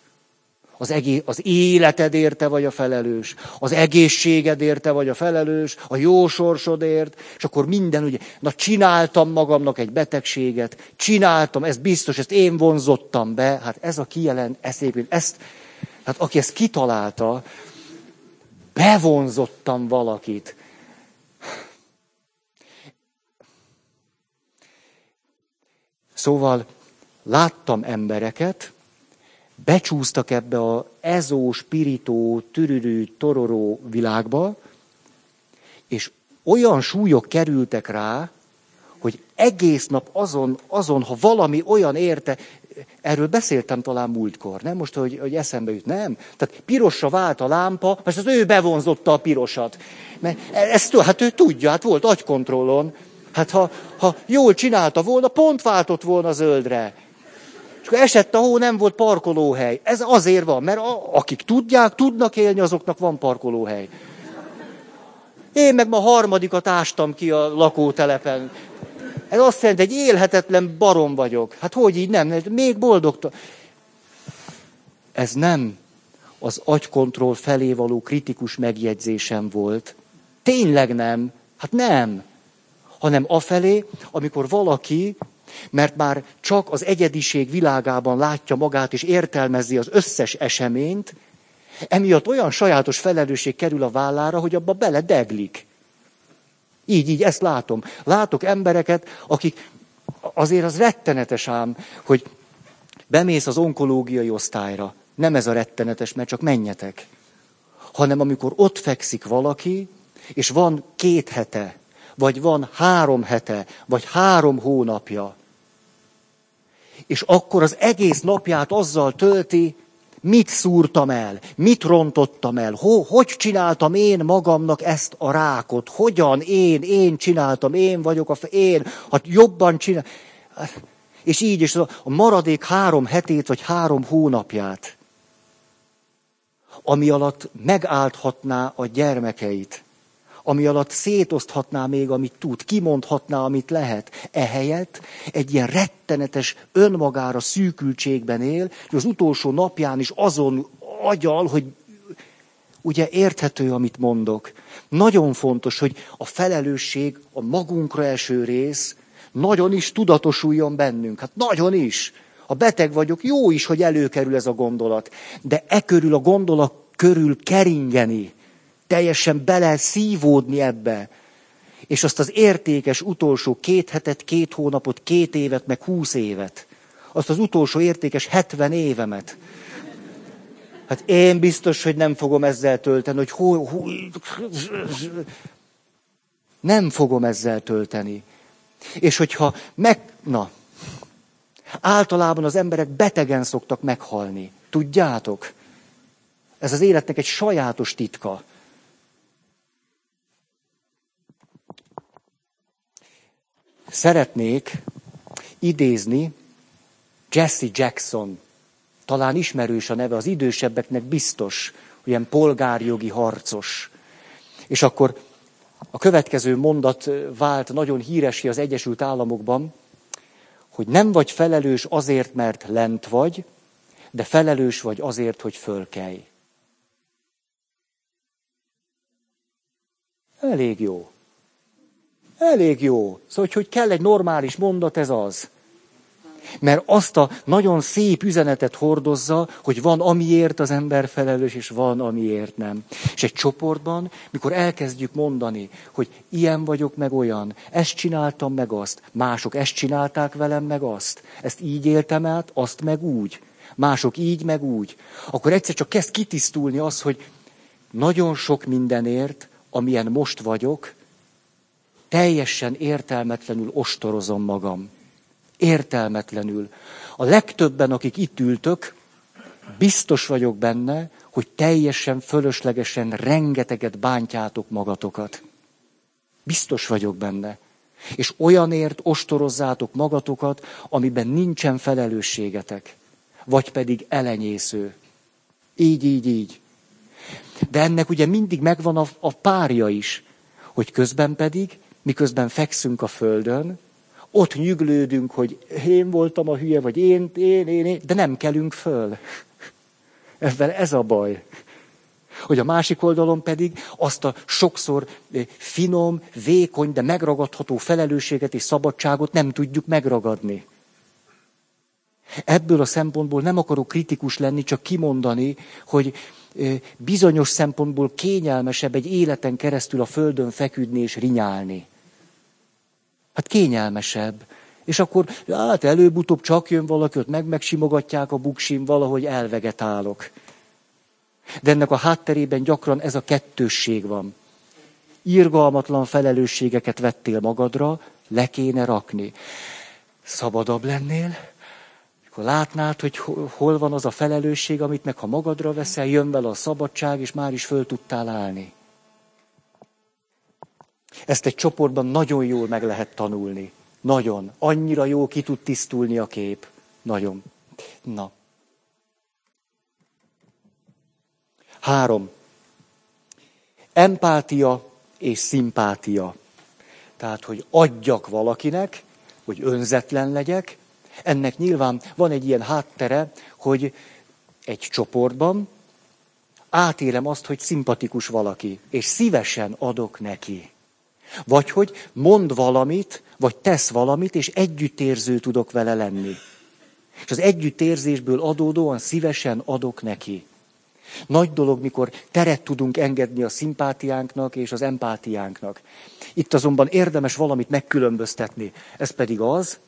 [SPEAKER 1] az, egész, az életedért te vagy a felelős, az egészségedért te vagy a felelős, a jó sorsodért, és akkor minden, ugye, na csináltam magamnak egy betegséget, csináltam, ez biztos, ezt én vonzottam be, hát ez a kijelent, ez épít, ezt, hát aki ezt kitalálta, bevonzottam valakit. Szóval láttam embereket, becsúsztak ebbe a ezó, spiritó, türürű, tororó világba, és olyan súlyok kerültek rá, hogy egész nap azon, azon, ha valami olyan érte, erről beszéltem talán múltkor, nem? Most, hogy, hogy eszembe jut, nem? Tehát pirosra vált a lámpa, mert az ő bevonzotta a pirosat. Mert ezt, hát ő tudja, hát volt agykontrollon. Hát ha, ha jól csinálta volna, pont váltott volna zöldre. Akkor esett a hó, nem volt parkolóhely. Ez azért van, mert a, akik tudják, tudnak élni, azoknak van parkolóhely. Én meg ma harmadikat ástam ki a lakótelepen. Ez azt jelenti, egy élhetetlen barom vagyok. Hát hogy így nem? Még boldog. Ez nem az agykontroll felé való kritikus megjegyzésem volt. Tényleg nem. Hát nem. Hanem afelé, amikor valaki mert már csak az egyediség világában látja magát és értelmezi az összes eseményt, emiatt olyan sajátos felelősség kerül a vállára, hogy abba bele deglik. Így, így, ezt látom. Látok embereket, akik azért az rettenetes ám, hogy bemész az onkológiai osztályra. Nem ez a rettenetes, mert csak menjetek. Hanem amikor ott fekszik valaki, és van két hete, vagy van három hete, vagy három hónapja, és akkor az egész napját azzal tölti, Mit szúrtam el? Mit rontottam el? Ho, hogy csináltam én magamnak ezt a rákot? Hogyan én, én csináltam, én vagyok a, én, hát jobban csinál. És így is a maradék három hetét, vagy három hónapját, ami alatt megállthatná a gyermekeit, ami alatt szétoszthatná még, amit tud, kimondhatná, amit lehet. Ehelyett egy ilyen rettenetes önmagára szűkültségben él, hogy az utolsó napján is azon agyal, hogy ugye érthető, amit mondok. Nagyon fontos, hogy a felelősség a magunkra eső rész nagyon is tudatosuljon bennünk. Hát nagyon is. Ha beteg vagyok, jó is, hogy előkerül ez a gondolat. De e körül a gondolat körül keringeni, teljesen bele szívódni ebbe. És azt az értékes utolsó két hetet, két hónapot, két évet, meg húsz évet. Azt az utolsó értékes hetven évemet. Hát én biztos, hogy nem fogom ezzel tölteni, hogy hol, hol, nem fogom ezzel tölteni. És hogyha meg, na, általában az emberek betegen szoktak meghalni. Tudjátok? Ez az életnek egy sajátos titka. Szeretnék idézni Jesse Jackson, talán ismerős a neve, az idősebbeknek biztos, ilyen polgárjogi harcos. És akkor a következő mondat vált nagyon híresi az Egyesült Államokban, hogy nem vagy felelős azért, mert lent vagy, de felelős vagy azért, hogy fölkelj. Elég jó. Elég jó. Szóval, hogy kell egy normális mondat, ez az. Mert azt a nagyon szép üzenetet hordozza, hogy van amiért az ember felelős, és van amiért nem. És egy csoportban, mikor elkezdjük mondani, hogy ilyen vagyok, meg olyan, ezt csináltam, meg azt, mások ezt csinálták velem, meg azt, ezt így éltem át, azt meg úgy, mások így, meg úgy, akkor egyszer csak kezd kitisztulni az, hogy nagyon sok mindenért, amilyen most vagyok, teljesen értelmetlenül ostorozom magam. Értelmetlenül. A legtöbben, akik itt ültök, biztos vagyok benne, hogy teljesen fölöslegesen rengeteget bántjátok magatokat. Biztos vagyok benne. És olyanért ostorozzátok magatokat, amiben nincsen felelősségetek. Vagy pedig elenyésző. Így, így, így. De ennek ugye mindig megvan a, a párja is, hogy közben pedig miközben fekszünk a földön, ott nyüglődünk, hogy én voltam a hülye, vagy én, én, én, én de nem kelünk föl. Ebben ez a baj. Hogy a másik oldalon pedig azt a sokszor eh, finom, vékony, de megragadható felelősséget és szabadságot nem tudjuk megragadni. Ebből a szempontból nem akarok kritikus lenni, csak kimondani, hogy bizonyos szempontból kényelmesebb egy életen keresztül a földön feküdni és rinyálni. Hát kényelmesebb. És akkor, hát előbb-utóbb csak jön valaki, ott meg megsimogatják a buksim, valahogy elvegetálok. De ennek a hátterében gyakran ez a kettősség van. Irgalmatlan felelősségeket vettél magadra, le kéne rakni. Szabadabb lennél, akkor látnád, hogy hol van az a felelősség, amit meg ha magadra veszel, jön vele a szabadság, és már is föl tudtál állni. Ezt egy csoportban nagyon jól meg lehet tanulni. Nagyon. Annyira jó ki tud tisztulni a kép. Nagyon. Na. Három. Empátia és szimpátia. Tehát, hogy adjak valakinek, hogy önzetlen legyek, ennek nyilván van egy ilyen háttere, hogy egy csoportban átélem azt, hogy szimpatikus valaki, és szívesen adok neki. Vagy hogy mond valamit, vagy tesz valamit, és együttérző tudok vele lenni. És az együttérzésből adódóan szívesen adok neki. Nagy dolog, mikor teret tudunk engedni a szimpátiánknak és az empátiánknak. Itt azonban érdemes valamit megkülönböztetni. Ez pedig az,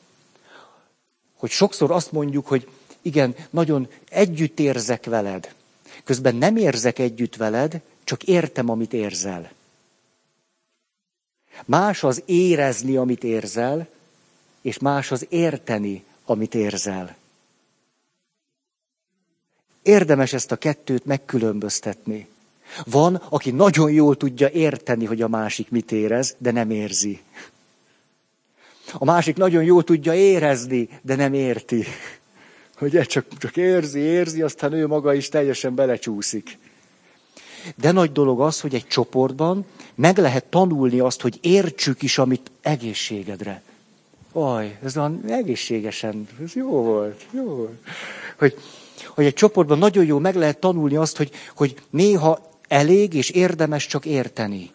[SPEAKER 1] hogy sokszor azt mondjuk, hogy igen, nagyon együtt érzek veled. Közben nem érzek együtt veled, csak értem, amit érzel. Más az érezni, amit érzel, és más az érteni, amit érzel. Érdemes ezt a kettőt megkülönböztetni. Van, aki nagyon jól tudja érteni, hogy a másik mit érez, de nem érzi. A másik nagyon jól tudja érezni, de nem érti. [LAUGHS] Hogy csak, csak érzi, érzi, aztán ő maga is teljesen belecsúszik. De nagy dolog az, hogy egy csoportban meg lehet tanulni azt, hogy értsük is, amit egészségedre. Aj, ez van egészségesen, ez jó volt, jó volt. Hogy, hogy egy csoportban nagyon jó meg lehet tanulni azt, hogy, hogy néha elég és érdemes csak érteni.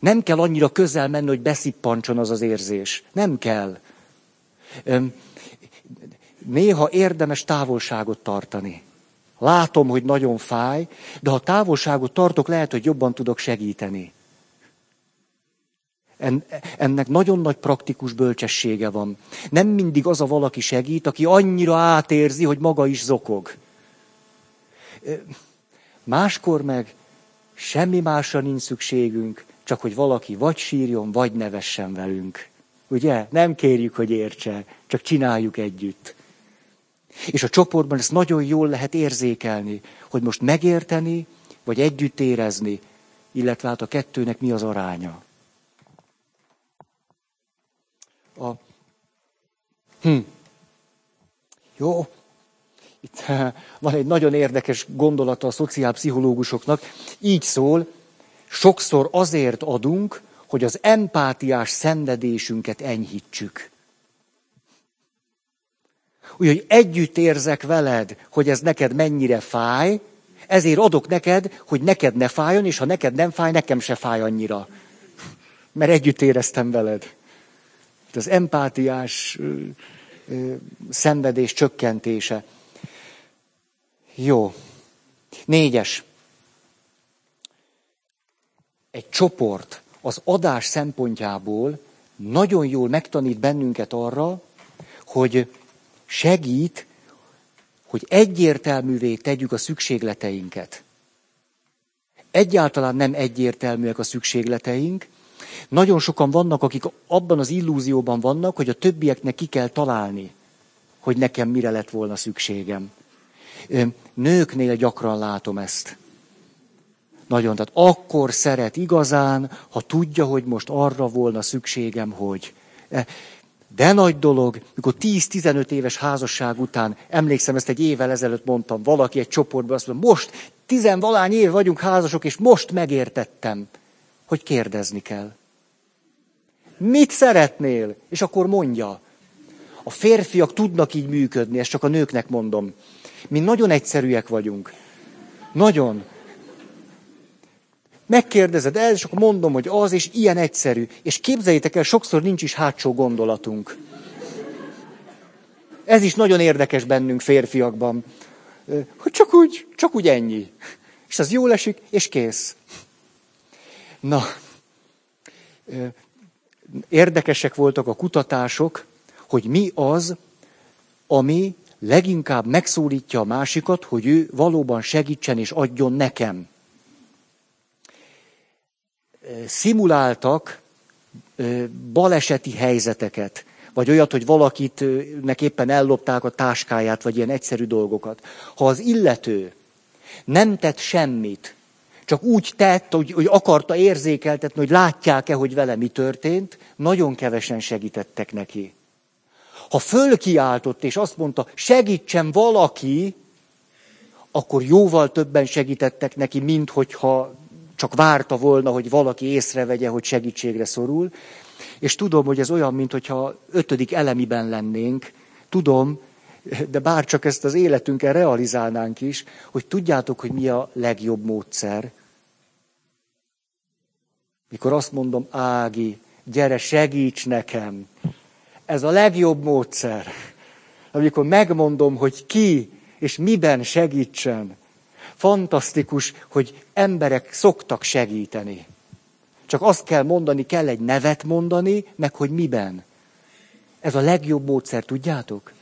[SPEAKER 1] Nem kell annyira közel menni, hogy beszippancson az az érzés. Nem kell. Néha érdemes távolságot tartani. Látom, hogy nagyon fáj, de ha távolságot tartok, lehet, hogy jobban tudok segíteni. Ennek nagyon nagy praktikus bölcsessége van. Nem mindig az a valaki segít, aki annyira átérzi, hogy maga is zokog. Máskor meg semmi másra nincs szükségünk, csak hogy valaki vagy sírjon, vagy nevessen velünk. Ugye? Nem kérjük, hogy értse, csak csináljuk együtt. És a csoportban ezt nagyon jól lehet érzékelni, hogy most megérteni, vagy együtt érezni, illetve hát a kettőnek mi az aránya. A... Hm. Jó, itt [LAUGHS] van egy nagyon érdekes gondolata a szociálpszichológusoknak. Így szól, sokszor azért adunk, hogy az empátiás szenvedésünket enyhítsük. Úgyhogy együtt érzek veled, hogy ez neked mennyire fáj, ezért adok neked, hogy neked ne fájjon, és ha neked nem fáj, nekem se fáj annyira. Mert együtt éreztem veled. Az empátiás szenvedés csökkentése. Jó. Négyes. Egy csoport az adás szempontjából nagyon jól megtanít bennünket arra, hogy segít, hogy egyértelművé tegyük a szükségleteinket. Egyáltalán nem egyértelműek a szükségleteink. Nagyon sokan vannak, akik abban az illúzióban vannak, hogy a többieknek ki kell találni, hogy nekem mire lett volna szükségem. Nőknél gyakran látom ezt. Nagyon, tehát akkor szeret igazán, ha tudja, hogy most arra volna szükségem, hogy. E, de nagy dolog, mikor 10-15 éves házasság után, emlékszem, ezt egy évvel ezelőtt mondtam, valaki egy csoportban azt mondta, most tizenvalány év vagyunk házasok, és most megértettem, hogy kérdezni kell. Mit szeretnél? És akkor mondja. A férfiak tudnak így működni, ezt csak a nőknek mondom. Mi nagyon egyszerűek vagyunk. Nagyon. Megkérdezed el, és akkor mondom, hogy az, és ilyen egyszerű. És képzeljétek el, sokszor nincs is hátsó gondolatunk. Ez is nagyon érdekes bennünk férfiakban. Hogy csak úgy, csak úgy ennyi. És az jól esik, és kész. Na, érdekesek voltak a kutatások, hogy mi az, ami leginkább megszólítja a másikat, hogy ő valóban segítsen és adjon nekem. Szimuláltak baleseti helyzeteket, vagy olyat, hogy valakit nek éppen ellopták a táskáját, vagy ilyen egyszerű dolgokat. Ha az illető nem tett semmit, csak úgy tett, hogy, hogy akarta érzékeltetni, hogy látják-e, hogy vele mi történt, nagyon kevesen segítettek neki. Ha fölkiáltott és azt mondta, segítsen valaki, akkor jóval többen segítettek neki, mint hogyha csak várta volna, hogy valaki észrevegye, hogy segítségre szorul. És tudom, hogy ez olyan, mint hogyha ötödik elemiben lennénk. Tudom, de bár csak ezt az életünkkel realizálnánk is, hogy tudjátok, hogy mi a legjobb módszer. Mikor azt mondom, Ági, gyere, segíts nekem. Ez a legjobb módszer. Amikor megmondom, hogy ki és miben segítsen. Fantasztikus, hogy emberek szoktak segíteni. Csak azt kell mondani, kell egy nevet mondani, meg hogy miben. Ez a legjobb módszer, tudjátok?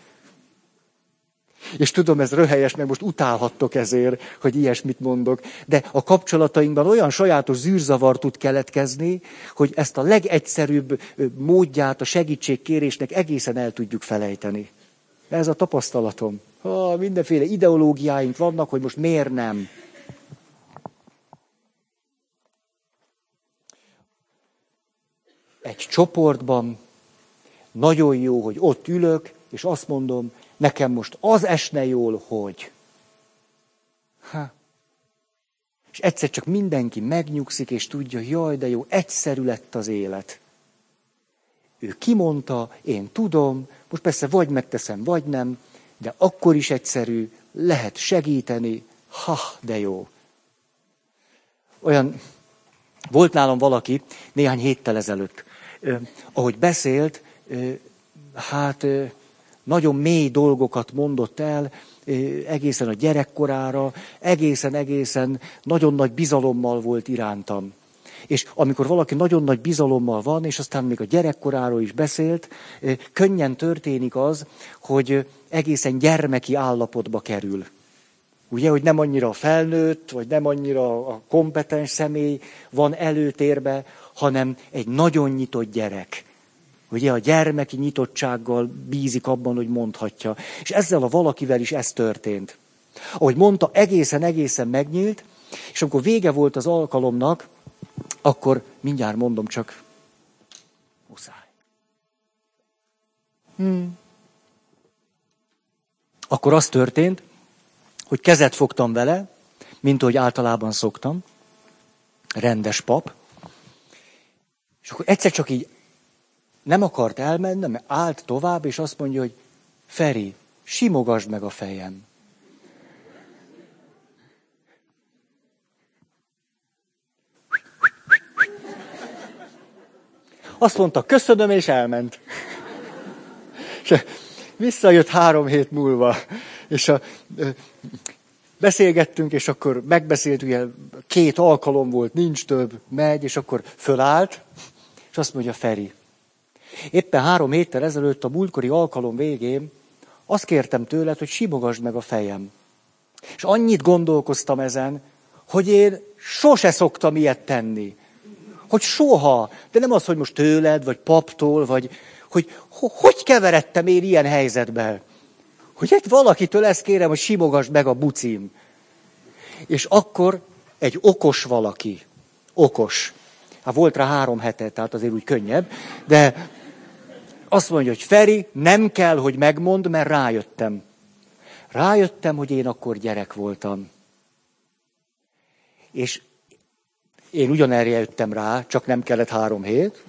[SPEAKER 1] És tudom, ez röhelyes, meg most utálhattok ezért, hogy ilyesmit mondok, de a kapcsolatainkban olyan sajátos zűrzavar tud keletkezni, hogy ezt a legegyszerűbb módját a segítségkérésnek egészen el tudjuk felejteni. Ez a tapasztalatom. Ha, mindenféle ideológiáink vannak, hogy most miért nem. Egy csoportban nagyon jó, hogy ott ülök, és azt mondom, nekem most az esne jól, hogy. Ha. És egyszer csak mindenki megnyugszik, és tudja, jaj, de jó, egyszerű lett az élet. Ő kimondta, én tudom, most persze vagy megteszem, vagy nem, de akkor is egyszerű, lehet segíteni, ha, de jó. Olyan, volt nálam valaki néhány héttel ezelőtt, eh, ahogy beszélt, eh, hát eh, nagyon mély dolgokat mondott el, egészen a gyerekkorára, egészen-egészen nagyon nagy bizalommal volt irántam. És amikor valaki nagyon nagy bizalommal van, és aztán még a gyerekkoráról is beszélt, könnyen történik az, hogy egészen gyermeki állapotba kerül. Ugye, hogy nem annyira a felnőtt, vagy nem annyira a kompetens személy van előtérbe, hanem egy nagyon nyitott gyerek. Ugye a gyermeki nyitottsággal bízik abban, hogy mondhatja. És ezzel a valakivel is ez történt. Ahogy mondta, egészen-egészen megnyílt, és amikor vége volt az alkalomnak, akkor mindjárt mondom csak, muszáj. Hmm. Akkor az történt, hogy kezet fogtam vele, mint ahogy általában szoktam, rendes pap, és akkor egyszer csak így nem akart elmenni, mert állt tovább, és azt mondja, hogy Feri, simogasd meg a fejem. Azt mondta, köszönöm, és elment. És visszajött három hét múlva, és a, beszélgettünk, és akkor megbeszéltük, ugye két alkalom volt, nincs több, megy, és akkor fölállt, és azt mondja, Feri, éppen három héttel ezelőtt a múltkori alkalom végén azt kértem tőled, hogy simogasd meg a fejem. És annyit gondolkoztam ezen, hogy én sose szoktam ilyet tenni. Hogy soha, de nem az, hogy most tőled, vagy paptól, vagy hogy hogy keveredtem én ilyen helyzetbe. Hogy egy valakitől ezt kérem, hogy simogasd meg a bucim. És akkor egy okos valaki, okos, hát volt rá három hete, tehát azért úgy könnyebb, de azt mondja, hogy Feri, nem kell, hogy megmond, mert rájöttem. Rájöttem, hogy én akkor gyerek voltam. És én ugyanerre jöttem rá, csak nem kellett három hét.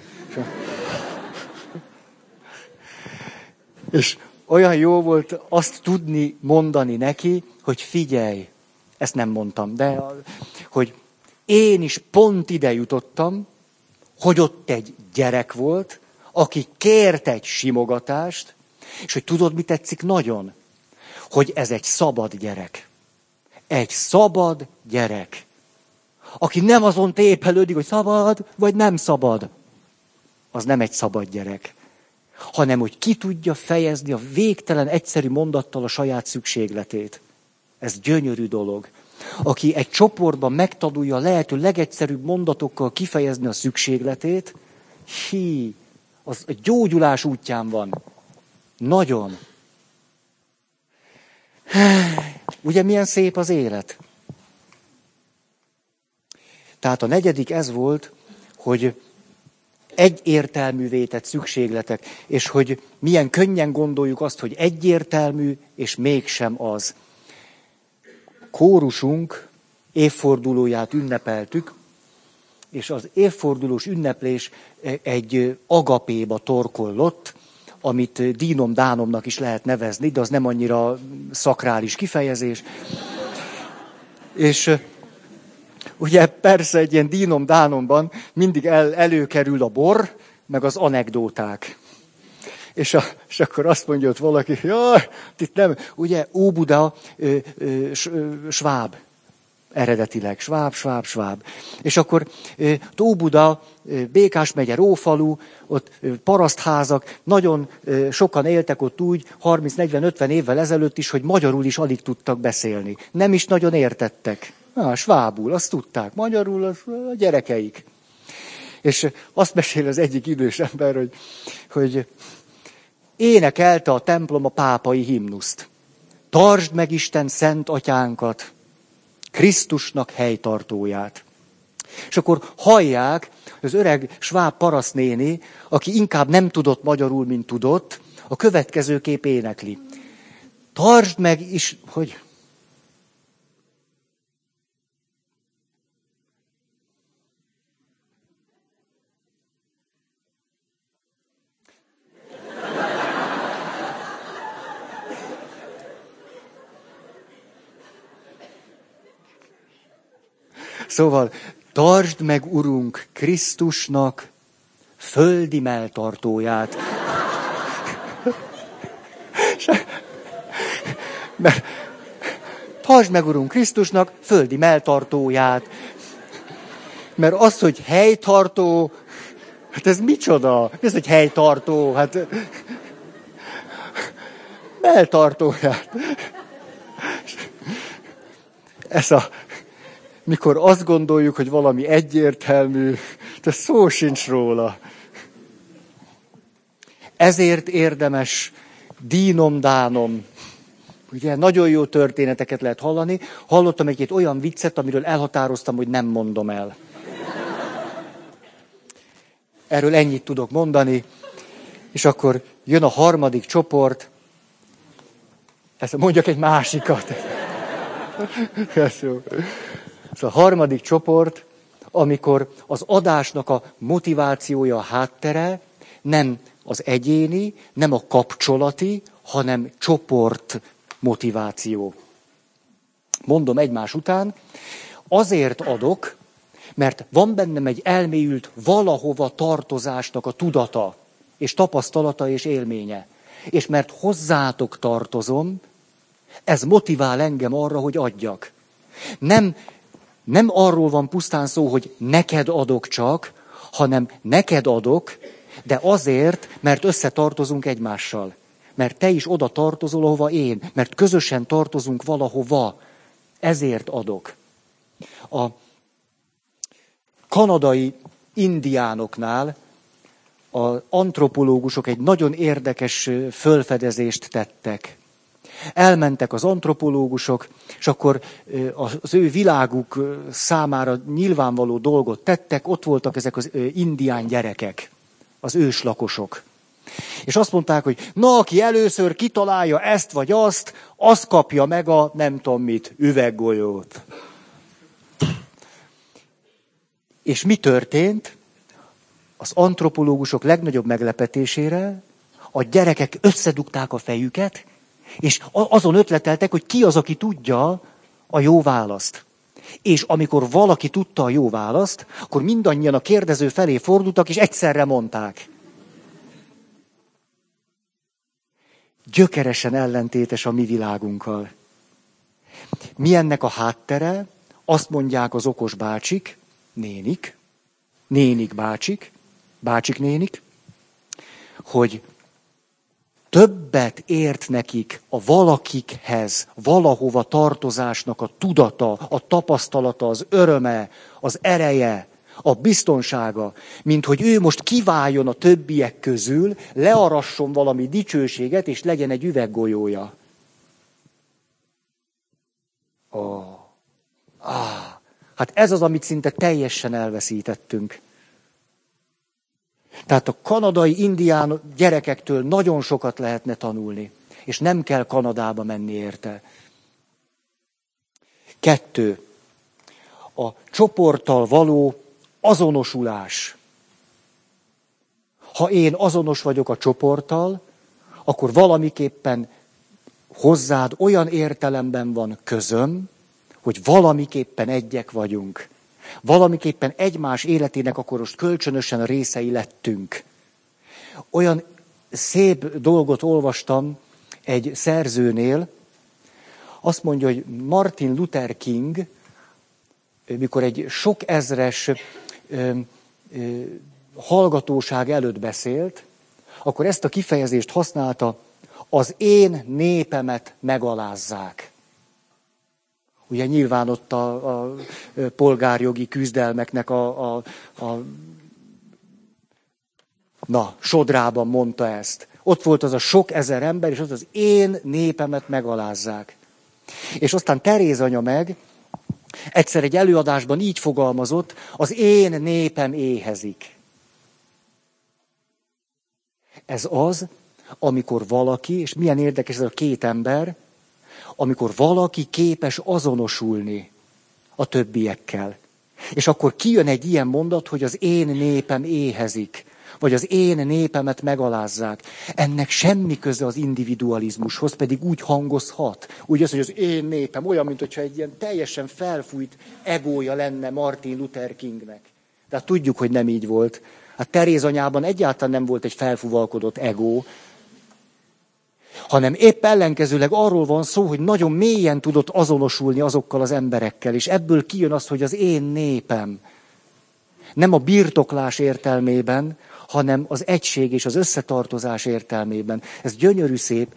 [SPEAKER 1] És olyan jó volt azt tudni mondani neki, hogy figyelj, ezt nem mondtam, de hogy én is pont ide jutottam, hogy ott egy gyerek volt, aki kért egy simogatást, és hogy tudod, mi tetszik nagyon? Hogy ez egy szabad gyerek. Egy szabad gyerek. Aki nem azon tépelődik, hogy szabad, vagy nem szabad. Az nem egy szabad gyerek. Hanem, hogy ki tudja fejezni a végtelen egyszerű mondattal a saját szükségletét. Ez gyönyörű dolog. Aki egy csoportban megtanulja a lehető legegyszerűbb mondatokkal kifejezni a szükségletét, hi, az a gyógyulás útján van. Nagyon. Ugye milyen szép az élet? Tehát a negyedik ez volt, hogy egyértelművé tett szükségletek, és hogy milyen könnyen gondoljuk azt, hogy egyértelmű, és mégsem az. Kórusunk évfordulóját ünnepeltük, és az évfordulós ünneplés egy agapéba torkollott, amit dínom dánomnak is lehet nevezni, de az nem annyira szakrális kifejezés. És ugye persze egy ilyen dínom dánomban mindig el, előkerül a bor, meg az anekdóták. És, a, és akkor azt mondja ott valaki, jaj, itt nem, ugye Óbuda ö, sváb, eredetileg. Sváb, sváb, sváb. És akkor Tóbuda, Békás megye, Rófalu, ott parasztházak, nagyon sokan éltek ott úgy, 30-40-50 évvel ezelőtt is, hogy magyarul is alig tudtak beszélni. Nem is nagyon értettek. Na, svábul, azt tudták. Magyarul az a gyerekeik. És azt mesél az egyik idős ember, hogy, hogy énekelte a templom a pápai himnuszt. Tartsd meg Isten szent atyánkat, Krisztusnak helytartóját. És akkor hallják, az öreg sváb parasznéni, aki inkább nem tudott magyarul, mint tudott, a következő kép énekli. Tartsd meg is, hogy Szóval, tartsd meg, Urunk, Krisztusnak földi melltartóját. Mert tartsd meg, Urunk, Krisztusnak földi melltartóját. Mert az, hogy helytartó, hát ez micsoda? Ez egy helytartó, hát melltartóját. Ez a mikor azt gondoljuk, hogy valami egyértelmű, de szó sincs róla. Ezért érdemes dínom, dánom. Ugye nagyon jó történeteket lehet hallani. Hallottam egy olyan viccet, amiről elhatároztam, hogy nem mondom el. Erről ennyit tudok mondani. És akkor jön a harmadik csoport. Ezt mondjak egy másikat. Ez. Ez a harmadik csoport, amikor az adásnak a motivációja, a háttere nem az egyéni, nem a kapcsolati, hanem csoport motiváció. Mondom egymás után, azért adok, mert van bennem egy elmélyült valahova tartozásnak a tudata, és tapasztalata és élménye. És mert hozzátok tartozom, ez motivál engem arra, hogy adjak. Nem nem arról van pusztán szó, hogy neked adok csak, hanem neked adok, de azért, mert összetartozunk egymással. Mert te is oda tartozol, ahova én. Mert közösen tartozunk valahova. Ezért adok. A kanadai indiánoknál az antropológusok egy nagyon érdekes fölfedezést tettek. Elmentek az antropológusok, és akkor az ő világuk számára nyilvánvaló dolgot tettek, ott voltak ezek az indián gyerekek, az őslakosok. És azt mondták, hogy na, aki először kitalálja ezt vagy azt, az kapja meg a nem tudom mit, üveggolyót. És mi történt? Az antropológusok legnagyobb meglepetésére a gyerekek összedugták a fejüket, és azon ötleteltek, hogy ki az, aki tudja a jó választ. És amikor valaki tudta a jó választ, akkor mindannyian a kérdező felé fordultak, és egyszerre mondták. Gyökeresen ellentétes a mi világunkkal. Mi ennek a háttere? Azt mondják az okos bácsik, nénik, nénik bácsik, bácsik nénik, hogy többet ért nekik a valakikhez, valahova tartozásnak a tudata, a tapasztalata, az öröme, az ereje, a biztonsága, mint hogy ő most kiváljon a többiek közül, learasson valami dicsőséget, és legyen egy üveggolyója. Oh. Ah. Hát ez az, amit szinte teljesen elveszítettünk. Tehát a kanadai indián gyerekektől nagyon sokat lehetne tanulni, és nem kell Kanadába menni érte. Kettő. A csoporttal való azonosulás. Ha én azonos vagyok a csoporttal, akkor valamiképpen hozzád olyan értelemben van közöm, hogy valamiképpen egyek vagyunk. Valamiképpen egymás életének akkor most kölcsönösen részei lettünk. Olyan szép dolgot olvastam egy szerzőnél, azt mondja, hogy Martin Luther King, mikor egy sok ezres ö, ö, hallgatóság előtt beszélt, akkor ezt a kifejezést használta, az én népemet megalázzák. Ugye nyilván ott a, a polgárjogi küzdelmeknek a, a, a na, sodrában mondta ezt. Ott volt az a sok ezer ember, és az az én népemet megalázzák. És aztán Teréz anya meg egyszer egy előadásban így fogalmazott, az én népem éhezik. Ez az, amikor valaki, és milyen érdekes ez a két ember, amikor valaki képes azonosulni a többiekkel. És akkor kijön egy ilyen mondat, hogy az én népem éhezik, vagy az én népemet megalázzák. Ennek semmi köze az individualizmushoz, pedig úgy hangozhat. Úgy az, hogy az én népem olyan, mint hogyha egy ilyen teljesen felfújt egója lenne Martin Luther Kingnek. De hát tudjuk, hogy nem így volt. Hát Teréz anyában egyáltalán nem volt egy felfúvalkodott egó, hanem épp ellenkezőleg arról van szó, hogy nagyon mélyen tudott azonosulni azokkal az emberekkel, és ebből kijön az, hogy az én népem. Nem a birtoklás értelmében, hanem az egység és az összetartozás értelmében. Ez gyönyörű szép,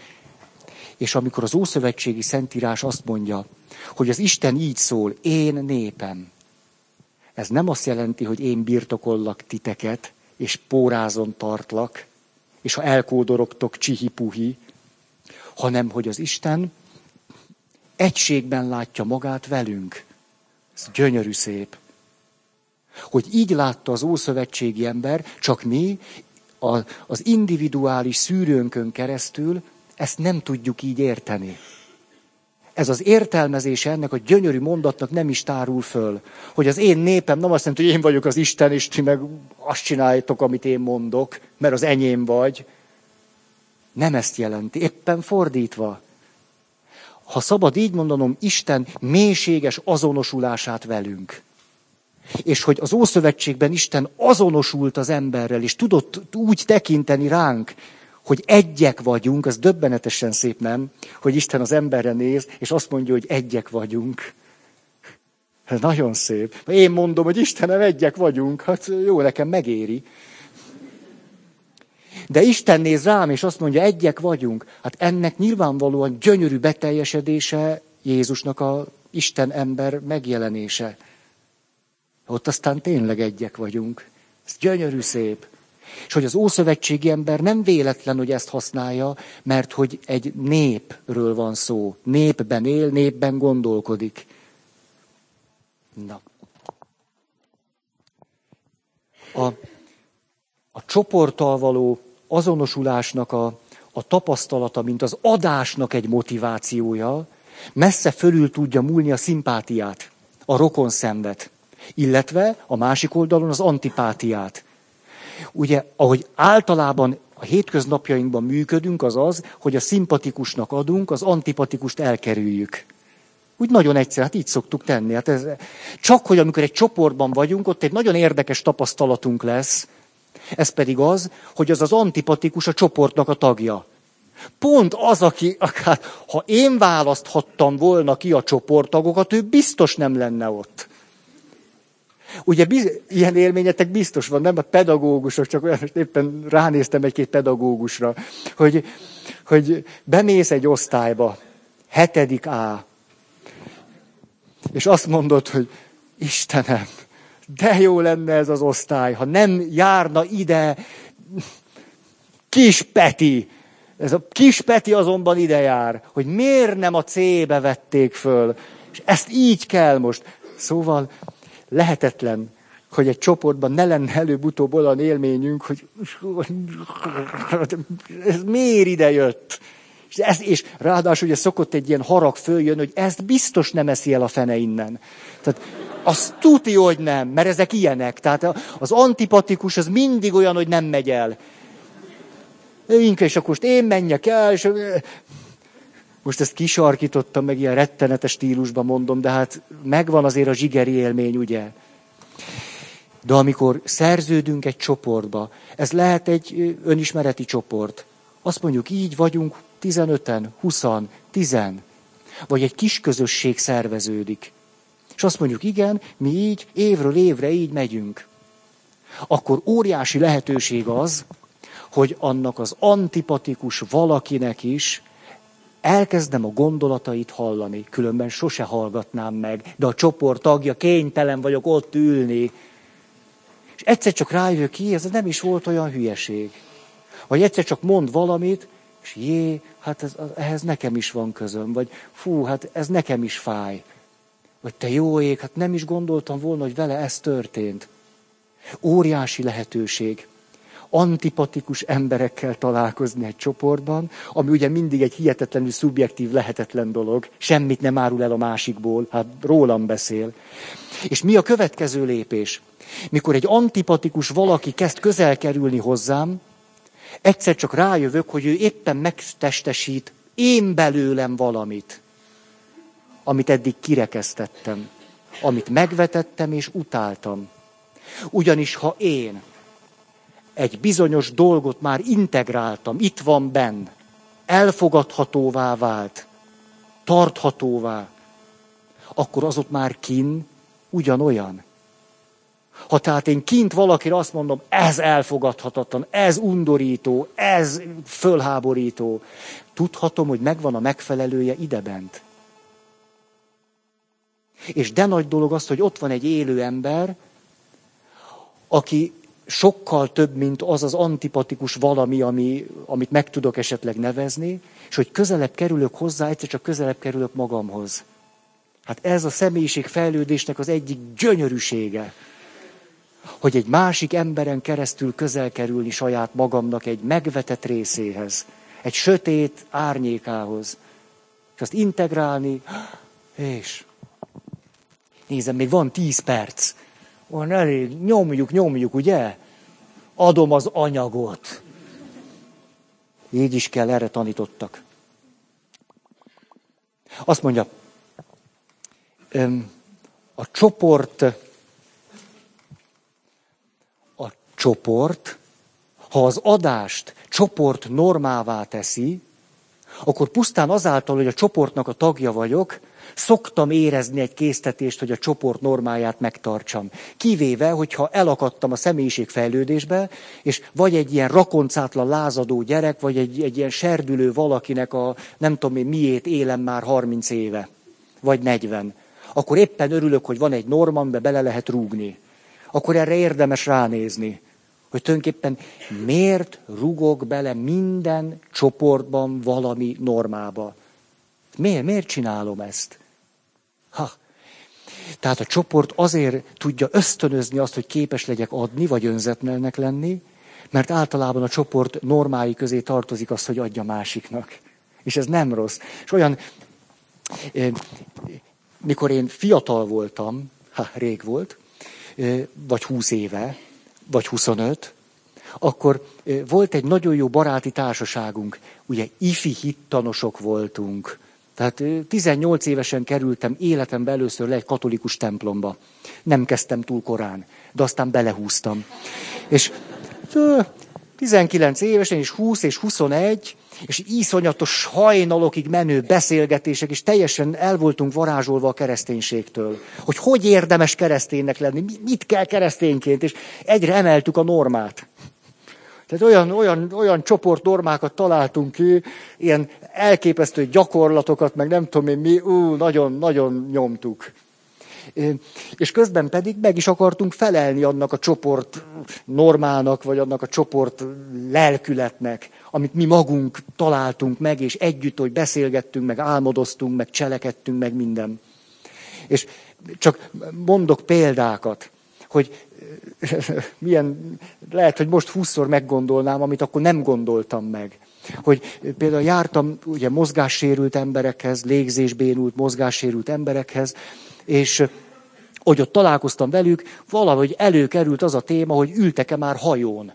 [SPEAKER 1] és amikor az Ószövetségi Szentírás azt mondja, hogy az Isten így szól, én népem, ez nem azt jelenti, hogy én birtokollak titeket, és pórázon tartlak, és ha elkódorogtok csihi-puhi, hanem hogy az Isten egységben látja magát velünk. Ez gyönyörű szép. Hogy így látta az ószövetségi ember, csak mi az individuális szűrőnkön keresztül ezt nem tudjuk így érteni. Ez az értelmezése ennek a gyönyörű mondatnak nem is tárul föl. Hogy az én népem nem azt jelenti, hogy én vagyok az Isten, és ti meg azt csináljátok, amit én mondok, mert az enyém vagy, nem ezt jelenti, éppen fordítva. Ha szabad így mondanom, Isten mélységes azonosulását velünk. És hogy az Ószövetségben Isten azonosult az emberrel, és tudott úgy tekinteni ránk, hogy egyek vagyunk, az döbbenetesen szép, nem? Hogy Isten az emberre néz, és azt mondja, hogy egyek vagyunk. Ez nagyon szép. Én mondom, hogy Istenem, egyek vagyunk. Hát jó, nekem megéri. De Isten néz rám, és azt mondja, egyek vagyunk. Hát ennek nyilvánvalóan gyönyörű beteljesedése Jézusnak a Isten ember megjelenése. Ott aztán tényleg egyek vagyunk. Ez gyönyörű szép. És hogy az ószövetségi ember nem véletlen, hogy ezt használja, mert hogy egy népről van szó. Népben él, népben gondolkodik. Na. A, a csoporttal való azonosulásnak a, a tapasztalata, mint az adásnak egy motivációja, messze fölül tudja múlni a szimpátiát, a rokon szenvet, illetve a másik oldalon az antipátiát. Ugye, ahogy általában a hétköznapjainkban működünk, az az, hogy a szimpatikusnak adunk, az antipatikust elkerüljük. Úgy nagyon egyszer, hát így szoktuk tenni. Hát ez, csak hogy amikor egy csoportban vagyunk, ott egy nagyon érdekes tapasztalatunk lesz, ez pedig az, hogy az az antipatikus a csoportnak a tagja. Pont az, aki, akár, ha én választhattam volna ki a csoporttagokat, ő biztos nem lenne ott. Ugye biz, ilyen élményetek biztos van, nem a pedagógusok, csak olyan, most éppen ránéztem egy-két pedagógusra, hogy, hogy bemész egy osztályba, hetedik A, és azt mondod, hogy Istenem, de jó lenne ez az osztály, ha nem járna ide kis Peti. Ez a kis Peti azonban ide jár, hogy miért nem a C-be vették föl. És ezt így kell most. Szóval lehetetlen, hogy egy csoportban ne lenne előbb-utóbb olyan élményünk, hogy ez miért ide jött? És, ez, és ráadásul ugye szokott egy ilyen harag följön, hogy ezt biztos nem eszi el a fene innen. Tehát az tuti, hogy nem, mert ezek ilyenek. Tehát az antipatikus az mindig olyan, hogy nem megy el. Inkább, és akkor most én menjek el, és most ezt kisarkítottam, meg ilyen rettenetes stílusban mondom, de hát megvan azért a zsigeri élmény, ugye? De amikor szerződünk egy csoportba, ez lehet egy önismereti csoport. Azt mondjuk, így vagyunk 15-en, 20 10 vagy egy kis közösség szerveződik. És azt mondjuk, igen, mi így évről évre így megyünk. Akkor óriási lehetőség az, hogy annak az antipatikus valakinek is elkezdem a gondolatait hallani, különben sose hallgatnám meg, de a csoport tagja, kénytelen vagyok ott ülni. És egyszer csak rájövök ki, ez nem is volt olyan hülyeség. Vagy egyszer csak mond valamit, és jé, hát ez, ehhez nekem is van közöm. Vagy fú, hát ez nekem is fáj. Vagy te jó ég, hát nem is gondoltam volna, hogy vele ez történt. Óriási lehetőség antipatikus emberekkel találkozni egy csoportban, ami ugye mindig egy hihetetlenül szubjektív, lehetetlen dolog. Semmit nem árul el a másikból, hát rólam beszél. És mi a következő lépés? Mikor egy antipatikus valaki kezd közel kerülni hozzám, egyszer csak rájövök, hogy ő éppen megtestesít én belőlem valamit, amit eddig kirekesztettem, amit megvetettem és utáltam. Ugyanis ha én egy bizonyos dolgot már integráltam, itt van benn, elfogadhatóvá vált, tarthatóvá, akkor az ott már kin ugyanolyan. Ha tehát én kint valakire azt mondom, ez elfogadhatatlan, ez undorító, ez fölháborító, tudhatom, hogy megvan a megfelelője idebent. És de nagy dolog az, hogy ott van egy élő ember, aki sokkal több, mint az az antipatikus valami, ami, amit meg tudok esetleg nevezni, és hogy közelebb kerülök hozzá, egyszer csak közelebb kerülök magamhoz. Hát ez a személyiség fejlődésnek az egyik gyönyörűsége, hogy egy másik emberen keresztül közel kerülni saját magamnak egy megvetett részéhez, egy sötét árnyékához, és azt integrálni, és nézem, még van tíz perc, van elég, nyomjuk, nyomjuk, ugye? Adom az anyagot. Így is kell, erre tanítottak. Azt mondja, a csoport, a csoport, ha az adást csoport normává teszi, akkor pusztán azáltal, hogy a csoportnak a tagja vagyok, Szoktam érezni egy késztetést, hogy a csoport normáját megtartsam. Kivéve, hogyha elakadtam a személyiség fejlődésbe, és vagy egy ilyen rakoncátlan lázadó gyerek, vagy egy, egy ilyen serdülő valakinek a nem tudom én miét élem már 30 éve, vagy 40. Akkor éppen örülök, hogy van egy norma, amiben bele lehet rúgni. Akkor erre érdemes ránézni hogy tulajdonképpen miért rugok bele minden csoportban valami normába. Miért, miért csinálom ezt? Ha. Tehát a csoport azért tudja ösztönözni azt, hogy képes legyek adni, vagy önzetlennek lenni, mert általában a csoport normái közé tartozik az, hogy adja másiknak. És ez nem rossz. És olyan, mikor én fiatal voltam, ha rég volt, vagy húsz éve, vagy 25, akkor volt egy nagyon jó baráti társaságunk. Ugye ifi hittanosok voltunk. Tehát 18 évesen kerültem életembe először le egy katolikus templomba. Nem kezdtem túl korán, de aztán belehúztam. És 19 évesen, és 20 és 21, és iszonyatos hajnalokig menő beszélgetések, és teljesen el voltunk varázsolva a kereszténységtől. Hogy hogy érdemes kereszténynek lenni, mit kell keresztényként, és egyre emeltük a normát. Tehát olyan, olyan, olyan csoportnormákat találtunk ki, ilyen elképesztő gyakorlatokat, meg nem tudom én mi, ú, nagyon, nagyon nyomtuk. És közben pedig meg is akartunk felelni annak a csoport normának, vagy annak a csoport lelkületnek, amit mi magunk találtunk meg, és együtt, hogy beszélgettünk, meg álmodoztunk, meg cselekedtünk, meg minden. És csak mondok példákat, hogy [LAUGHS] milyen, lehet, hogy most húszszor meggondolnám, amit akkor nem gondoltam meg. Hogy például jártam ugye mozgássérült emberekhez, légzésbénult, mozgássérült emberekhez, és hogy ott találkoztam velük, valahogy előkerült az a téma, hogy ültek-e már hajón.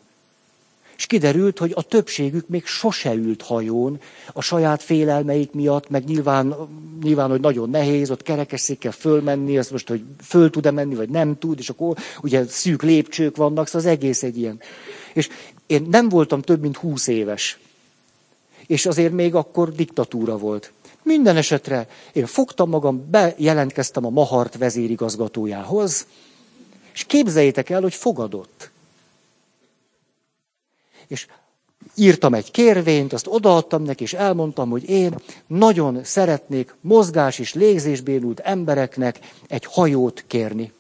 [SPEAKER 1] És kiderült, hogy a többségük még sose ült hajón, a saját félelmeik miatt, meg nyilván, nyilván hogy nagyon nehéz, ott kerekesszékkel fölmenni, azt most, hogy föl tud-e menni, vagy nem tud, és akkor ugye szűk lépcsők vannak, szóval az egész egy ilyen. És én nem voltam több, mint húsz éves. És azért még akkor diktatúra volt. Minden esetre én fogtam magam, bejelentkeztem a Mahart vezérigazgatójához, és képzeljétek el, hogy fogadott. És írtam egy kérvényt, azt odaadtam neki, és elmondtam, hogy én nagyon szeretnék mozgás és légzésbénult embereknek egy hajót kérni.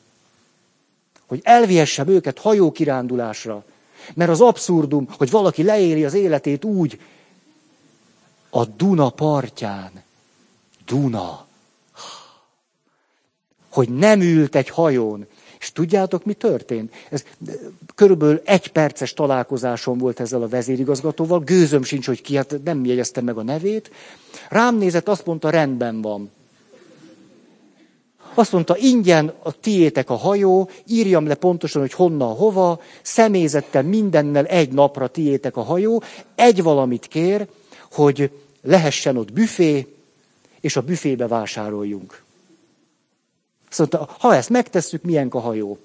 [SPEAKER 1] Hogy elvihessem őket hajókirándulásra. Mert az abszurdum, hogy valaki leéli az életét úgy, a Duna partján. Duna. Hogy nem ült egy hajón. És tudjátok, mi történt? Ez körülbelül egy perces találkozásom volt ezzel a vezérigazgatóval, gőzöm sincs, hogy ki, hát nem jegyeztem meg a nevét. Rám nézett, azt mondta, rendben van. Azt mondta, ingyen a tiétek a hajó, írjam le pontosan, hogy honnan, hova, személyzettel mindennel egy napra tiétek a hajó, egy valamit kér, hogy lehessen ott büfé, és a büfébe vásároljunk. Azt mondta, ha ezt megtesszük, milyen a hajó?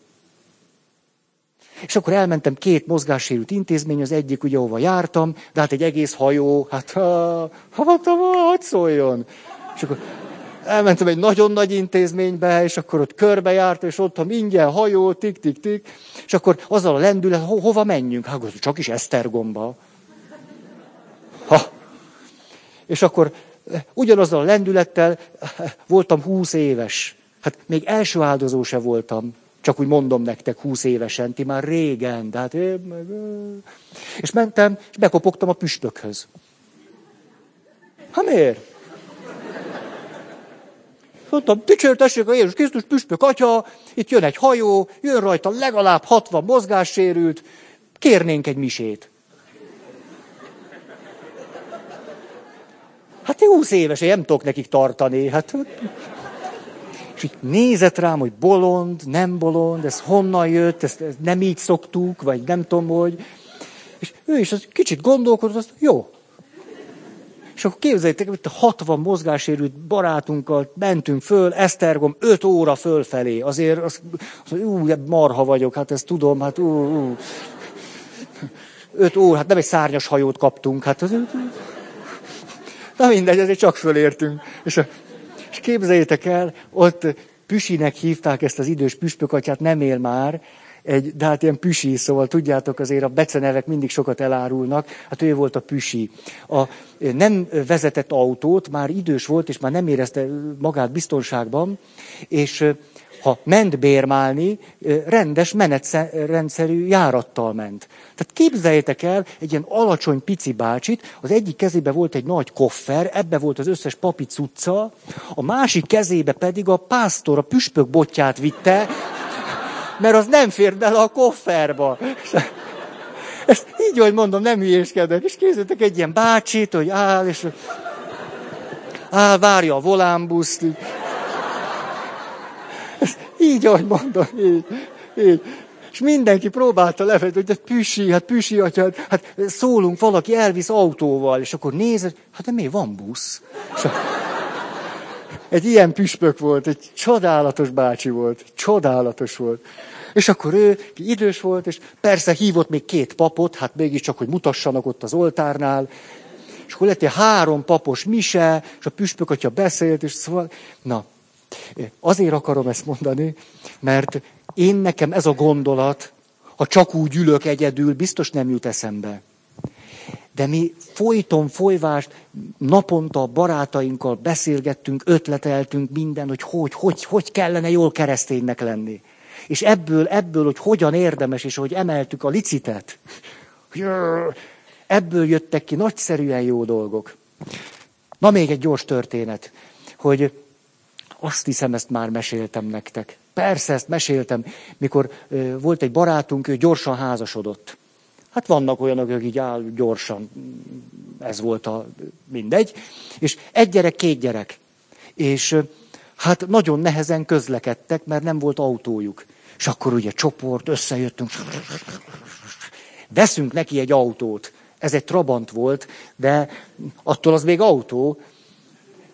[SPEAKER 1] És akkor elmentem két mozgássérült intézmény, az egyik ugye, ahova jártam, de hát egy egész hajó, hát ha, ha mondtam, hogy szóljon. És akkor elmentem egy nagyon nagy intézménybe, és akkor ott körbejártam, és ott, ha ingyen hajó, tik, tik, tik, és akkor azzal a lendület, ho, hova menjünk? Hát csak is Esztergomba. Ha. És akkor ugyanazzal a lendülettel eh, voltam húsz éves. Hát még első áldozó se voltam. Csak úgy mondom nektek, húsz évesen, ti már régen, de hát én meg... És mentem, és bekopogtam a püstökhöz. Ha miért? Mondtam, dicsértessék a Jézus Krisztus püspök atya, itt jön egy hajó, jön rajta legalább 60 mozgássérült, kérnénk egy misét. Hát én 20 éves, én nem tudok nekik tartani. Hát, így nézett rám, hogy bolond, nem bolond, ez honnan jött, ezt, ezt nem így szoktuk, vagy nem tudom, hogy. És ő is az kicsit gondolkodott, azt jó, és akkor képzeljétek, hogy 60 mozgásérült barátunkkal mentünk föl, Esztergom 5 óra fölfelé. Azért az, az ú, marha vagyok, hát ezt tudom, hát ú, ú. 5 óra, hát nem egy szárnyas hajót kaptunk, hát az, Na mindegy, ezért csak fölértünk. És, és képzeljétek el, ott Püsinek hívták ezt az idős püspökatyát, nem él már, egy, de hát ilyen püsi, szóval tudjátok, azért a becenevek mindig sokat elárulnak, hát ő volt a püsi. A, nem vezetett autót, már idős volt, és már nem érezte magát biztonságban, és ha ment bérmálni, rendes menetrendszerű járattal ment. Tehát képzeljétek el egy ilyen alacsony pici bácsit, az egyik kezébe volt egy nagy koffer, ebbe volt az összes papi cucca, a másik kezébe pedig a pásztor, a püspök botját vitte, mert az nem fér bele a kofferba. Ezt így, hogy mondom, nem hülyéskedek. És kézzétek egy ilyen bácsit, hogy áll, és áll, várja a volánbuszt. Ezt [LAUGHS] így, ahogy mondom, így, így. És mindenki próbálta lefelé, hogy püsi, hát püsi, atya, hát szólunk, valaki elvisz autóval, és akkor nézed, hát de mi van busz? És egy ilyen püspök volt, egy csodálatos bácsi volt, csodálatos volt. És akkor ő idős volt, és persze hívott még két papot, hát mégiscsak, hogy mutassanak ott az oltárnál. És akkor lett egy három papos mise, és a püspök atya beszélt, és szóval, na, azért akarom ezt mondani, mert én nekem ez a gondolat, ha csak úgy ülök egyedül, biztos nem jut eszembe. De mi folyton folyvást, naponta barátainkkal beszélgettünk, ötleteltünk minden, hogy hogy, hogy, hogy kellene jól kereszténynek lenni. És ebből, ebből, hogy hogyan érdemes, és hogy emeltük a licitet, ebből jöttek ki nagyszerűen jó dolgok. Na még egy gyors történet, hogy azt hiszem, ezt már meséltem nektek. Persze, ezt meséltem, mikor volt egy barátunk, ő gyorsan házasodott. Hát vannak olyanok, akik így áll gyorsan, ez volt a mindegy. És egy gyerek, két gyerek. És hát nagyon nehezen közlekedtek, mert nem volt autójuk. És akkor ugye csoport, összejöttünk, veszünk neki egy autót. Ez egy Trabant volt, de attól az még autó.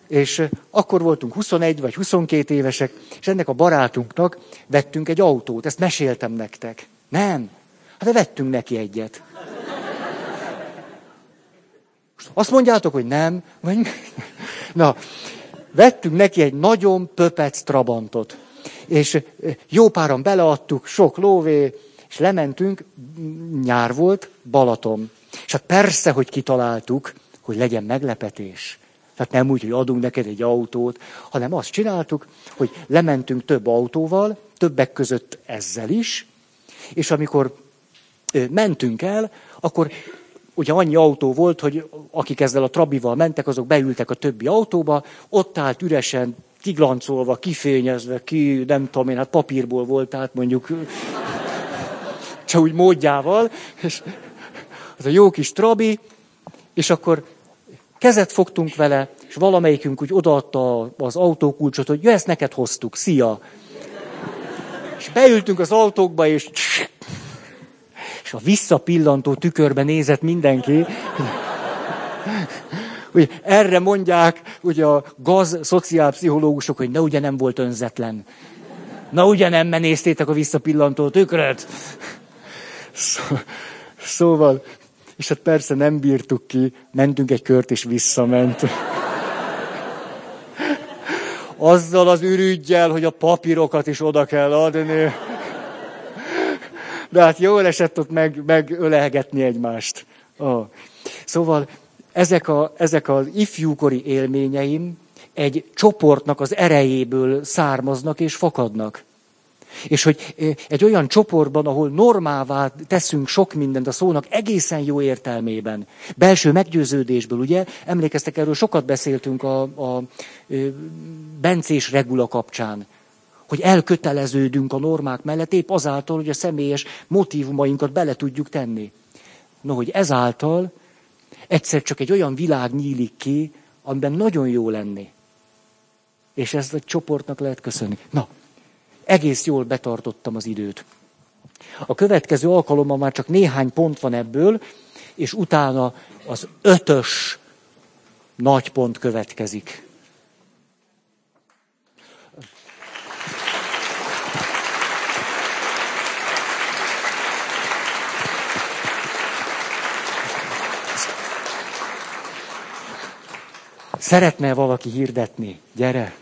[SPEAKER 1] És akkor voltunk 21 vagy 22 évesek, és ennek a barátunknak vettünk egy autót. Ezt meséltem nektek. Nem. Hát de vettünk neki egyet. Azt mondjátok, hogy nem. [LAUGHS] Na, vettünk neki egy nagyon pöpec Trabantot. És jó páran beleadtuk, sok lóvé, és lementünk, nyár volt, Balaton. És hát persze, hogy kitaláltuk, hogy legyen meglepetés. Tehát nem úgy, hogy adunk neked egy autót, hanem azt csináltuk, hogy lementünk több autóval, többek között ezzel is, és amikor mentünk el, akkor ugye annyi autó volt, hogy akik ezzel a trabival mentek, azok beültek a többi autóba, ott állt üresen, kiglancolva, kifényezve, ki, nem tudom én, hát papírból volt, tehát mondjuk csak úgy módjával, és az a jó kis trabi, és akkor kezet fogtunk vele, és valamelyikünk úgy odaadta az autókulcsot, hogy ja, ezt neked hoztuk, szia. És beültünk az autókba, és és a visszapillantó tükörbe nézett mindenki. Ugye, erre mondják ugye a gaz szociálpszichológusok, hogy na ugye nem volt önzetlen. Na ugye nem menéztétek a visszapillantó tükröt. Szóval, és hát persze nem bírtuk ki, mentünk egy kört és visszament. Azzal az ürügyjel, hogy a papírokat is oda kell adni. De hát jól esett ott meg, megölelgetni egymást. Oh. Szóval ezek, a, ezek az ifjúkori élményeim egy csoportnak az erejéből származnak és fakadnak. És hogy egy olyan csoportban, ahol normává teszünk sok mindent a szónak egészen jó értelmében, belső meggyőződésből, ugye, emlékeztek erről, sokat beszéltünk a, a, bencés regula kapcsán, hogy elköteleződünk a normák mellett, épp azáltal, hogy a személyes motivumainkat bele tudjuk tenni. No, hogy ezáltal egyszer csak egy olyan világ nyílik ki, amiben nagyon jó lenni. És ezt a csoportnak lehet köszönni. Na, egész jól betartottam az időt. A következő alkalommal már csak néhány pont van ebből, és utána az ötös nagy pont következik. Szeretne valaki hirdetni? Gyere!